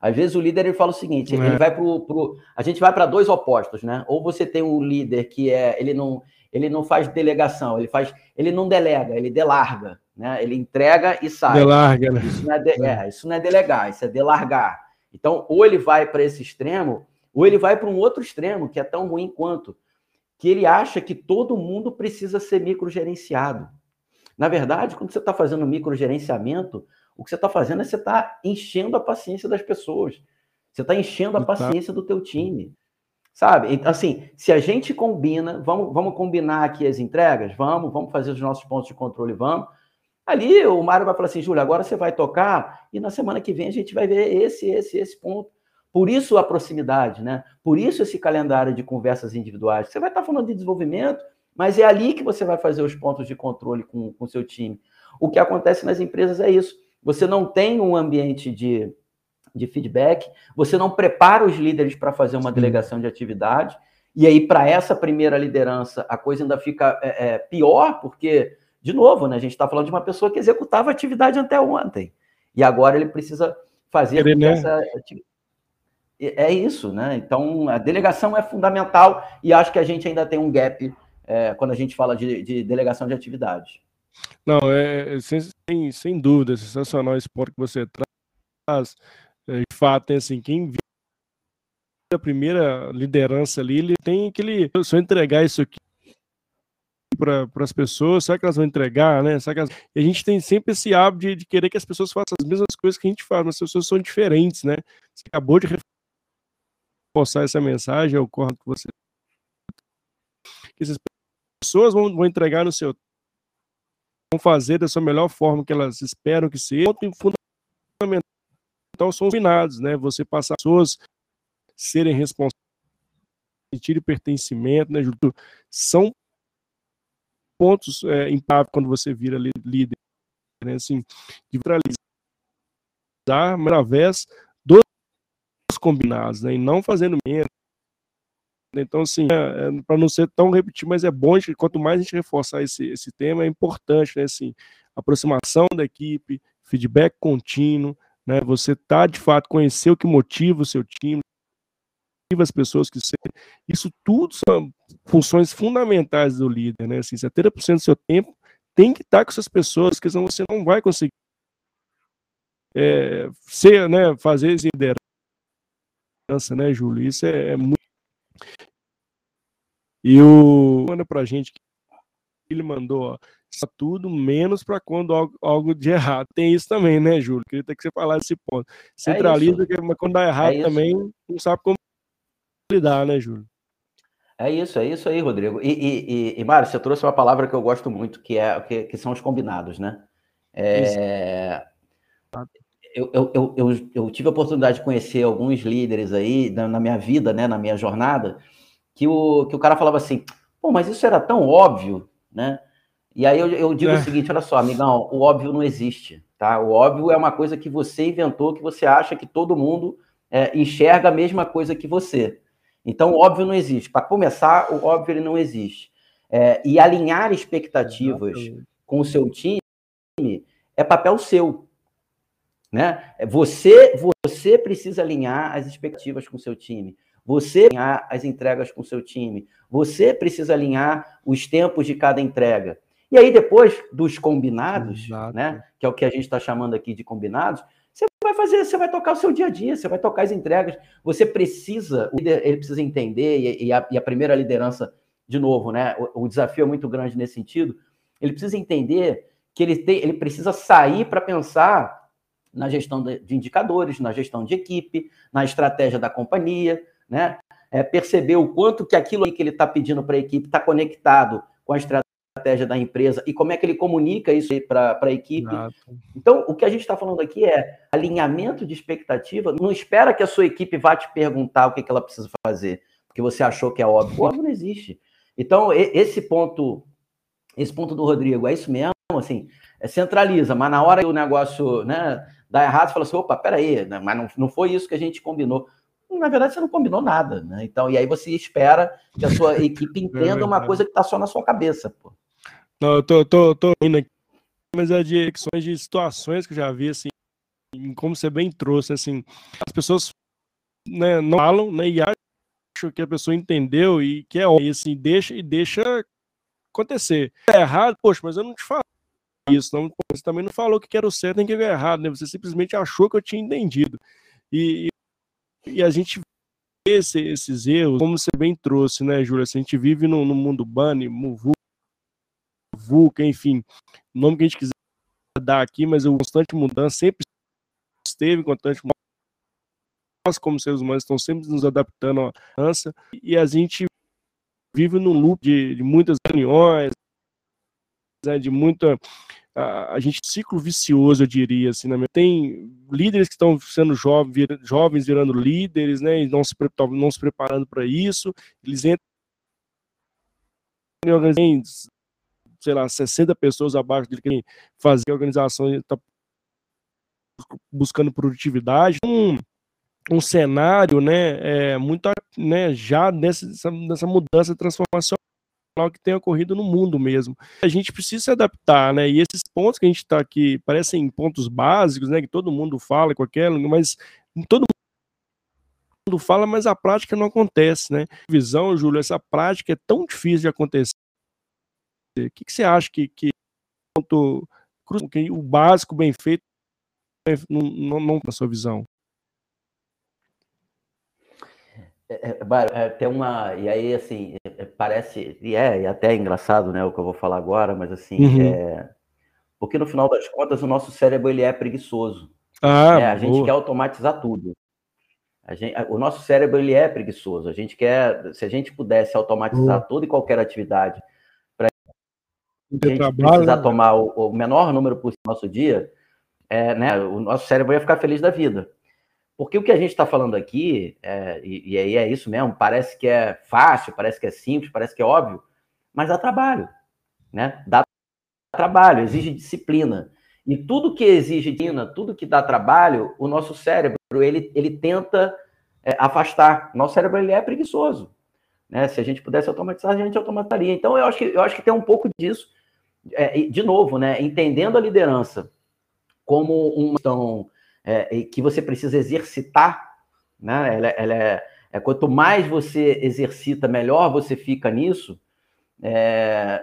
Às vezes o líder ele fala o seguinte, é. ele vai pro, pro a gente vai para dois opostos, né? Ou você tem um líder que é ele não ele não faz delegação, ele faz ele não delega, ele delarga, né? Ele entrega e sai. Delarga, né? Isso não é, de, é. é isso não é delegar, isso é delargar. Então, ou ele vai para esse extremo, ou ele vai para um outro extremo, que é tão ruim quanto, que ele acha que todo mundo precisa ser microgerenciado. Na verdade, quando você está fazendo microgerenciamento, o que você está fazendo é você está enchendo a paciência das pessoas. Você está enchendo a paciência do teu time. Sabe? Então, assim, se a gente combina, vamos, vamos combinar aqui as entregas? Vamos, vamos fazer os nossos pontos de controle, vamos. Ali o Mário vai falar assim, Júlio, agora você vai tocar e na semana que vem a gente vai ver esse, esse, esse ponto. Por isso a proximidade, né? Por isso esse calendário de conversas individuais. Você vai estar falando de desenvolvimento, mas é ali que você vai fazer os pontos de controle com o seu time. O que acontece nas empresas é isso. Você não tem um ambiente de, de feedback, você não prepara os líderes para fazer uma Sim. delegação de atividade, e aí, para essa primeira liderança, a coisa ainda fica é, é, pior, porque de novo, né? A gente está falando de uma pessoa que executava atividade até ontem. E agora ele precisa fazer Ele, né? essa é isso, né? Então a delegação é fundamental e acho que a gente ainda tem um gap é, quando a gente fala de, de delegação de atividade. Não, é, é sem, sem dúvida, sensacional esse ponto que você traz. É, de fato, é assim, quem viu a primeira liderança ali, ele tem aquele. Se eu entregar isso aqui para as pessoas, será que elas vão entregar, né? Será que elas... A gente tem sempre esse hábito de, de, querer que as pessoas façam as mesmas coisas que a gente faz, mas as pessoas são diferentes, né? Você acabou de reforçar essa mensagem, eu concordo com você. Que essas pessoas vão, vão entregar no seu vão fazer da sua melhor forma que elas esperam que seja. Ponto fundamental são finados, né? Você passar as pessoas serem responsáveis, sentir pertencimento, né, São pontos é, impagáveis quando você vira líder, né? Assim, de viralizar através dos combinados, né? E não fazendo menos. Então, assim, é, é, para não ser tão repetido, mas é bom quanto mais a gente reforçar esse, esse tema, é importante, né? Assim, aproximação da equipe, feedback contínuo, né? Você tá de fato conhecer o que motiva o seu time, as pessoas que você. Isso tudo são funções fundamentais do líder, né? Assim, 70% do seu tempo tem que estar com essas pessoas, porque senão você não vai conseguir é, ser, né, fazer esse liderança, né, Júlio? Isso é, é muito. E o manda pra gente que ele mandou, ó, tudo menos para quando algo, algo, de errado. Tem isso também, né, Júlio? Queria que você falasse esse ponto. É Centraliza, é mas quando dá errado é também não sabe como lidar, né, Júlio? É isso, é isso aí, Rodrigo. E, e, e, e Mário, você trouxe uma palavra que eu gosto muito, que é que, que são os combinados, né? É, eu, eu, eu, eu, tive a oportunidade de conhecer alguns líderes aí na, na, minha vida, né, na minha jornada, que o, que o cara falava assim, pô, mas isso era tão óbvio, né? E aí eu, eu digo é. o seguinte, olha só, amigão, o óbvio não existe, tá? O óbvio é uma coisa que você inventou, que você acha que todo mundo é, enxerga a mesma coisa que você. Então, o óbvio não existe. Para começar, o óbvio ele não existe. É, e alinhar expectativas Exatamente. com o seu time é papel seu. Né? É, você, você precisa alinhar as expectativas com o seu time. Você alinhar as entregas com o seu time. Você precisa alinhar os tempos de cada entrega. E aí, depois dos combinados, né, que é o que a gente está chamando aqui de combinados, vai fazer, você vai tocar o seu dia a dia, você vai tocar as entregas. Você precisa, ele precisa entender, e, e, a, e a, primeira liderança, de novo, né, o, o, desafio é muito grande nesse sentido, ele precisa entender que ele, tem, ele precisa sair para pensar na gestão de, de indicadores, na gestão de equipe, na estratégia da companhia, né? É, perceber o quanto que aquilo que ele está pedindo para a equipe está conectado com a estratégia estratégia da empresa e como é que ele comunica isso para a equipe. Exato. Então, o que a gente está falando aqui é alinhamento de expectativa. Não espera que a sua equipe vá te perguntar o que, que ela precisa fazer, porque você achou que é óbvio. O óbvio não existe. Então, esse ponto, esse ponto do Rodrigo, é isso mesmo, assim, é centraliza, mas na hora que o negócio né, dá errado, você fala assim, opa, peraí, né, mas não, não foi isso que a gente combinou na verdade você não combinou nada, né? Então, e aí você espera que a sua equipe entenda uma coisa que está só na sua cabeça, pô. Não, eu tô, tô, tô indo aqui, mas é de questões de situações que eu já vi, assim, como você bem trouxe, assim, as pessoas né, não falam, né, e acham que a pessoa entendeu e que é e assim, deixa e deixa acontecer. É errado, poxa, mas eu não te falo isso, não, você também não falou que era o certo nem que era errado, né, você simplesmente achou que eu tinha entendido. E, e a gente vê esse, esses erros, como você bem trouxe, né, Júlia, assim, a gente vive no, no mundo bunny, muvu, VUCA, enfim, nome que a gente quiser dar aqui, mas o constante mudança sempre esteve constante mudança. Nós, como seres humanos, estamos sempre nos adaptando à mudança e a gente vive num loop de, de muitas reuniões, né, de muita a, a, gente ciclo vicioso, eu diria assim, né? tem líderes que estão sendo jovens, vir, jovens virando líderes, né, e não se, não se preparando para isso, eles entram em sei lá, 60 pessoas abaixo dele que fazer a organização está buscando produtividade. Um, um cenário, né, é, muito, né, já nessa, nessa mudança transformacional que tem ocorrido no mundo mesmo. A gente precisa se adaptar, né, e esses pontos que a gente está aqui parecem pontos básicos, né, que todo mundo fala, qualquer, mas todo mundo fala, mas a prática não acontece, né? Visão, Júlio, essa prática é tão difícil de acontecer o que, que você acha que, que, que o básico bem feito não, não, não na sua visão? É, é, é, tem uma. E aí, assim, é, parece. E é, e até é engraçado, né, o que eu vou falar agora, mas assim. Uhum. É, porque no final das contas, o nosso cérebro ele é preguiçoso. Ah, né? A gente quer automatizar tudo. Gente, o nosso cérebro ele é preguiçoso. A gente quer. Se a gente pudesse automatizar toda e qualquer atividade a gente trabalho, precisar né? tomar o, o, menor número possível no nosso dia, é, né, o nosso cérebro ia ficar feliz da vida. Porque o que a gente está falando aqui, é, e, e aí é isso mesmo, parece que é fácil, parece que é simples, parece que é óbvio, mas dá trabalho, né? Dá trabalho, exige disciplina. E tudo que exige disciplina, tudo que dá trabalho, o nosso cérebro, ele, ele tenta é, afastar. Nosso cérebro, ele é preguiçoso. Né? Se a gente pudesse automatizar, a gente automatizaria. Então, eu acho que, eu acho que tem um pouco disso é, de novo, né, entendendo a liderança como uma questão é, que você precisa exercitar, né, ela, ela é, é, quanto mais você exercita, melhor você fica nisso, é,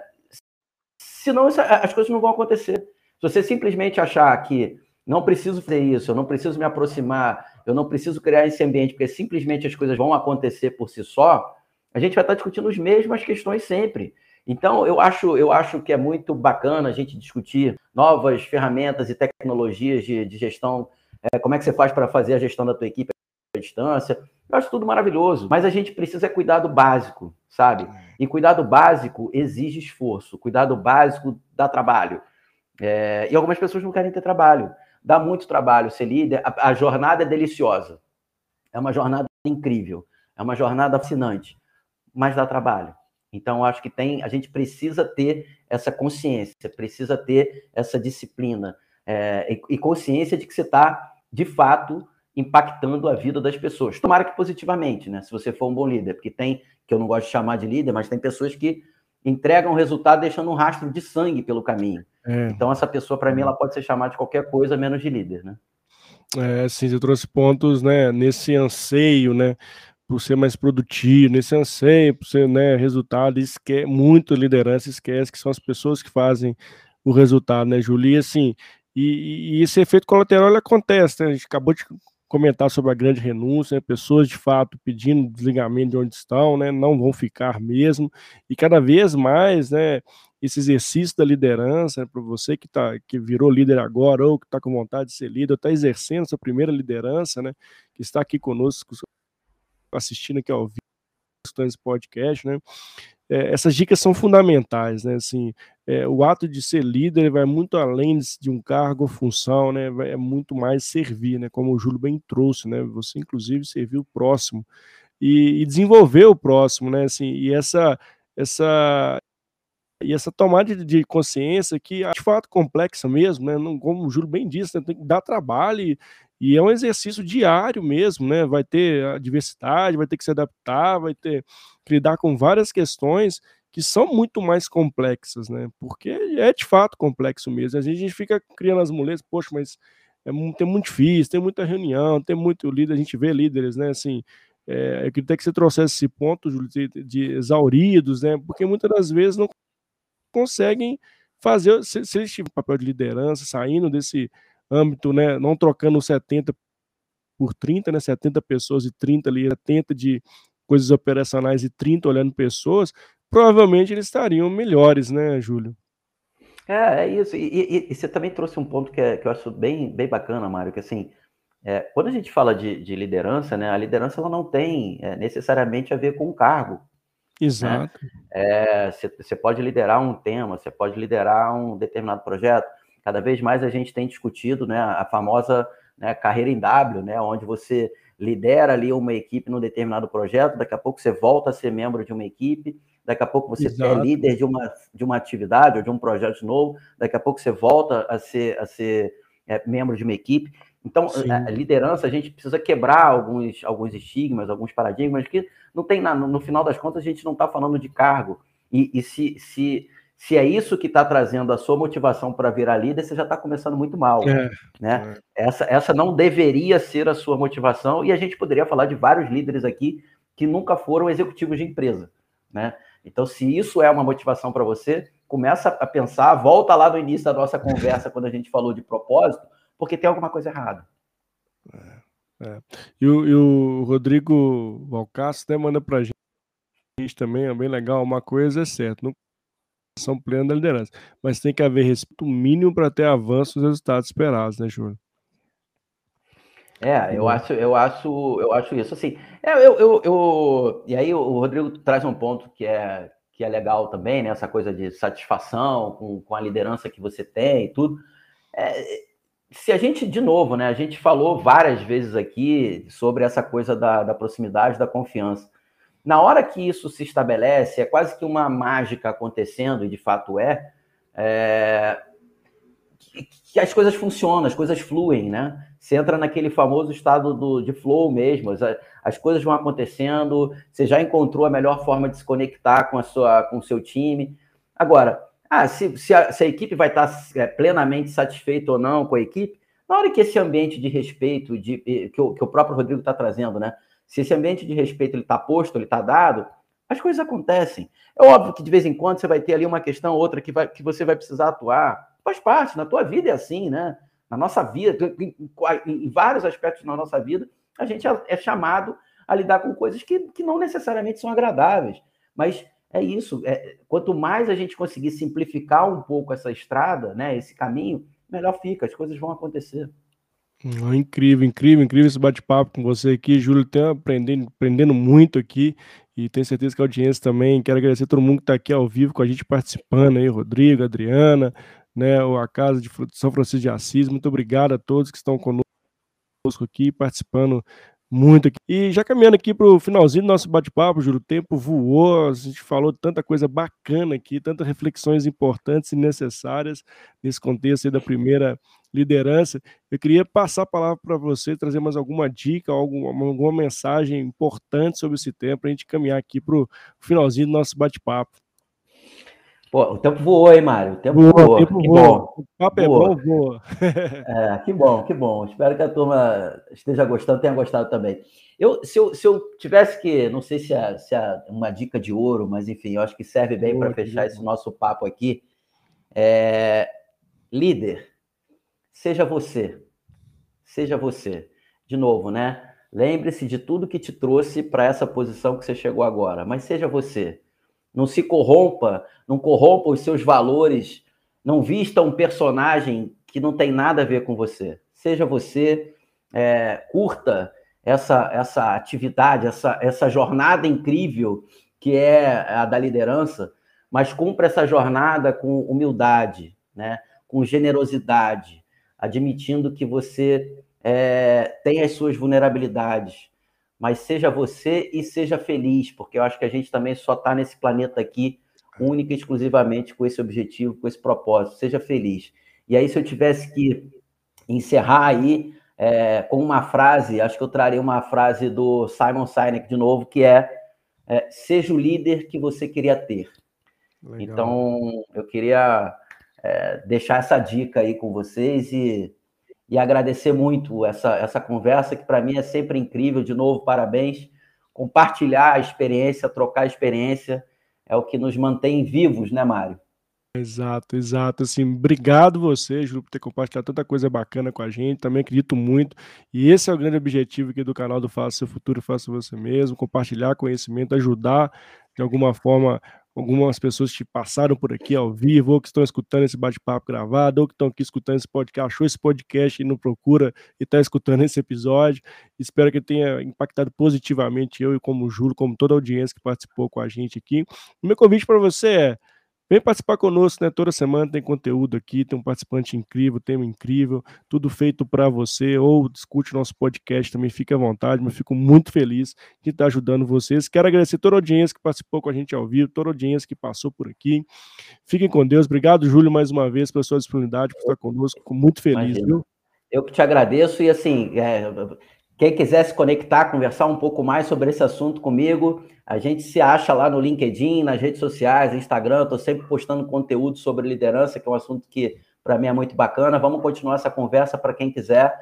senão as coisas não vão acontecer. Se você simplesmente achar que não preciso fazer isso, eu não preciso me aproximar, eu não preciso criar esse ambiente, porque simplesmente as coisas vão acontecer por si só, a gente vai estar discutindo as mesmas questões sempre. Então, eu acho, eu acho que é muito bacana a gente discutir novas ferramentas e tecnologias de, de gestão, é, como é que você faz para fazer a gestão da tua equipe à distância. Eu acho tudo maravilhoso, mas a gente precisa cuidar do básico, sabe? E cuidado básico exige esforço, cuidado básico dá trabalho. É, e algumas pessoas não querem ter trabalho dá muito trabalho ser líder. A, a, jornada é deliciosa. É uma jornada incrível. É uma jornada fascinante, mas dá trabalho. Então, acho que tem, a gente precisa ter essa consciência, precisa ter essa disciplina é, e, e, consciência de que você está, de fato, impactando a vida das pessoas. Tomara que positivamente, né? Se você for um bom líder, porque tem, que eu não gosto de chamar de líder, mas tem pessoas que entregam o resultado deixando um rastro de sangue pelo caminho. É. Então, essa pessoa, para mim, ela pode ser chamada de qualquer coisa menos de líder, né? É, sim, você trouxe pontos, né, nesse anseio, né, por ser mais produtivo, nesse anseio por ser, né, resultado, esquece, muito liderança, esquece que são as pessoas que fazem o resultado, né, Julia, assim, e, e esse efeito colateral acontece, né, a gente acabou de comentar sobre a grande renúncia, né? pessoas de fato pedindo desligamento de onde estão, né? não vão ficar mesmo, e cada vez mais, né, esse exercício da liderança, né, para você que, tá, que virou líder agora, ou que está com vontade de ser líder, está exercendo essa primeira liderança, né, que está aqui conosco, assistindo aqui ao vivo, esse podcast, né, é, essas dicas são fundamentais, né? Assim, é, o ato de ser líder vai muito além de um cargo ou função, né? É muito mais servir, né? Como o Júlio bem trouxe, né? Você inclusive servir o próximo e, e o próximo, né? Assim, e essa essa e essa tomada de, de consciência que é de fato complexa mesmo, né? Não, como o Júlio bem disse, né? tem que dar trabalho e, e é um exercício diário mesmo, né? Vai ter a diversidade, vai ter que se adaptar, vai ter que lidar com várias questões que são muito mais complexas, né? Porque é de fato complexo mesmo. A gente fica criando as muletas, poxa, mas é muito, é muito difícil, tem muita reunião, tem muito líder, a gente vê líderes, né? Assim, é, eu queria até que você trouxesse esse ponto, Júlio, de, de exauridos, né? Porque muitas das vezes não conseguem fazer, se, se eles tiverem papel de liderança, saindo desse âmbito, né, não trocando 70 por 30, né, 70 pessoas e 30 ali, 70 de coisas operacionais e 30 olhando pessoas, provavelmente eles estariam melhores, né, Júlio? É, é isso. E, e, e, você também trouxe um ponto que, é, que eu acho bem, bem bacana, Mário, que assim, é, quando a gente fala de, de, liderança, né, a liderança ela não tem é, necessariamente a ver com o cargo. Né? Exato. Né? Você pode liderar um tema, você pode liderar um determinado projeto, Cada vez mais a gente tem discutido né, a famosa né, carreira em W, né, onde você lidera ali uma equipe num determinado projeto, daqui a pouco você volta a ser membro de uma equipe, daqui a pouco você Exato. é líder de uma, de uma atividade ou de um projeto novo, daqui a pouco você volta a ser, a ser é, membro de uma equipe. Então, a liderança, a gente precisa quebrar alguns, alguns estigmas, alguns paradigmas que não tem, na, no final das contas, a gente não está falando de cargo. E, e se, se se é isso que está trazendo a sua motivação para virar líder, você já está começando muito mal. É, né? É. Essa, essa não deveria ser a sua motivação, e a gente poderia falar de vários líderes aqui que nunca foram executivos de empresa. Né? Então, se isso é uma motivação para você, começa a pensar, volta lá no início da nossa conversa, quando a gente falou de propósito, porque tem alguma coisa errada. É, é. E, o, e, o, Rodrigo Valcácio né, manda para a gente também, é bem legal, uma coisa é certa, não são plena da liderança. Mas tem que haver respeito mínimo para ter avanço nos resultados esperados, né, Júlio? É, eu acho, eu acho, eu acho isso assim. É, eu, eu, eu, e aí o Rodrigo traz um ponto que é que é legal também, né? Essa coisa de satisfação com, com a liderança que você tem e tudo. É, se a gente, de novo, né? A gente falou várias vezes aqui sobre essa coisa da, da proximidade, da confiança. Na hora que isso se estabelece, é quase que uma mágica acontecendo, e de fato é, é que as coisas funcionam, as coisas fluem, né? Você entra naquele famoso estado do, de flow mesmo, as, as, coisas vão acontecendo, você já encontrou a melhor forma de se conectar com, a sua, com o seu time. Agora, ah, se, se, a, se a equipe vai estar é, plenamente satisfeita ou não com a equipe, na hora que esse ambiente de respeito de, que, o, que o próprio Rodrigo está trazendo, né? Se esse ambiente de respeito está posto, ele está dado, as coisas acontecem. É óbvio que de vez em quando você vai ter ali uma questão ou outra que, vai, que você vai precisar atuar. Faz parte, na tua vida é assim, né? Na nossa vida, em, em vários aspectos na nossa vida, a gente é, é chamado a lidar com coisas que, que não necessariamente são agradáveis. Mas é isso. É, quanto mais a gente conseguir simplificar um pouco essa estrada, né, esse caminho, melhor fica, as coisas vão acontecer. Incrível, incrível, incrível esse bate-papo com você aqui, Júlio. Tenho aprendendo, aprendendo muito aqui e tenho certeza que a audiência também. Quero agradecer a todo mundo que está aqui ao vivo com a gente participando aí, Rodrigo, Adriana, né, a Casa de São Francisco de Assis. Muito obrigado a todos que estão conosco aqui participando muito aqui. E já caminhando aqui para o finalzinho do nosso bate-papo, Juro, o tempo voou, a gente falou tanta coisa bacana aqui, tantas reflexões importantes e necessárias nesse contexto da primeira liderança. Eu queria passar a palavra para você, trazer mais alguma dica, alguma, alguma mensagem importante sobre esse tempo, para a gente caminhar aqui para o finalzinho do nosso bate-papo. Pô, o tempo voou, hein, Mário? O tempo voou. voou. Tempo que voa. bom. O papo é bom, voa. é, que bom, que bom. Espero que a turma esteja gostando, tenha gostado também. Eu, se, eu, se eu tivesse que, não sei se é, se é uma dica de ouro, mas enfim, eu acho que serve bem para fechar esse nosso papo aqui. É, líder, seja você. Seja você. De novo, né? Lembre-se de tudo que te trouxe para essa posição que você chegou agora, mas seja você não se corrompa, não corrompa os seus valores, não vista um personagem que não tem nada a ver com você. Seja você, é, curta essa, essa atividade, essa, essa jornada incrível que é a da liderança, mas cumpra essa jornada com humildade, né? com generosidade, admitindo que você é, tem as suas vulnerabilidades, mas seja você e seja feliz, porque eu acho que a gente também só está nesse planeta aqui única e exclusivamente com esse objetivo, com esse propósito. Seja feliz. E aí, se eu tivesse que encerrar aí é, com uma frase, acho que eu traria uma frase do Simon Sinek de novo, que é, é seja o líder que você queria ter. Legal. Então, eu queria é, deixar essa dica aí com vocês e e agradecer muito essa, essa conversa, que para mim é sempre incrível. De novo, parabéns. Compartilhar a experiência, trocar a experiência, é o que nos mantém vivos, né, Mário? Exato, exato. Assim, obrigado você, Júlio, por ter compartilhado tanta coisa bacana com a gente. Também acredito muito. E esse é o grande objetivo aqui do canal do Faça Seu Futuro, Faça Você Mesmo. Compartilhar conhecimento, ajudar de alguma forma algumas pessoas que passaram por aqui ao vivo, ou que estão escutando esse bate-papo gravado, ou que estão aqui escutando esse podcast, achou esse podcast e não procura e está escutando esse episódio. Espero que tenha impactado positivamente eu e como Júlio, como toda a audiência que participou com a gente aqui. O meu convite para você é Vem participar conosco, né? Toda semana tem conteúdo aqui, tem um participante incrível, tema incrível, tudo feito para você. Ou discute nosso podcast também, fique à vontade, mas fico muito feliz de estar ajudando vocês. Quero agradecer toda a audiência que participou com a gente ao vivo, toda a audiência que passou por aqui. Fiquem com Deus. Obrigado, Júlio, mais uma vez, pela sua disponibilidade, por estar conosco. Fico muito feliz, Imagina. viu? Eu que te agradeço e assim, é, quem quiser se conectar, conversar um pouco mais sobre esse assunto comigo, a gente se acha lá no LinkedIn, nas redes sociais, Instagram. Estou sempre postando conteúdo sobre liderança, que é um assunto que para mim é muito bacana. Vamos continuar essa conversa para quem quiser.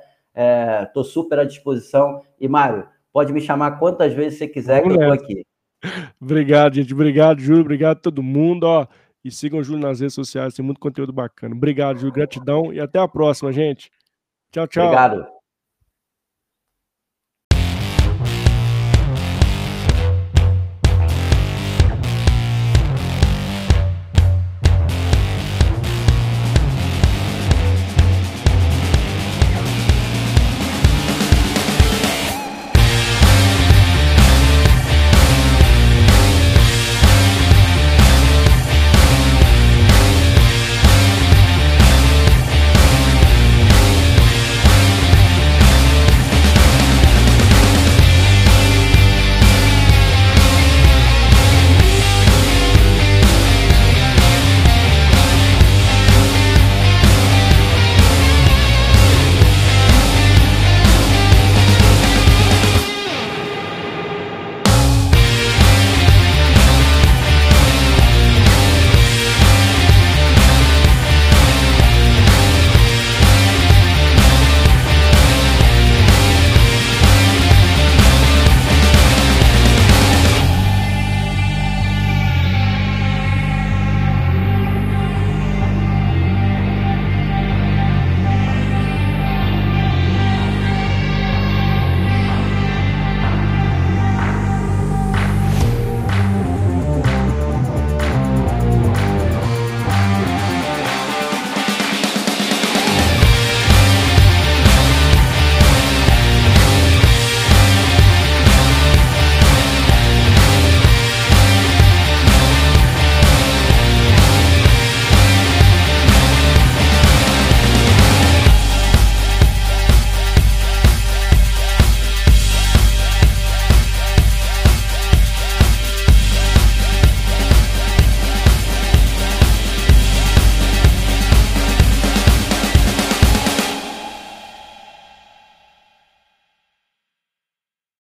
Estou é, super à disposição. E, Mário, pode me chamar quantas vezes você quiser Vamos que eu estou aqui. Obrigado, gente. Obrigado, Júlio. Obrigado a todo mundo. Ó, e sigam o Júlio nas redes sociais, tem muito conteúdo bacana. Obrigado, Júlio. Gratidão e até a próxima, gente. Tchau, tchau. Obrigado.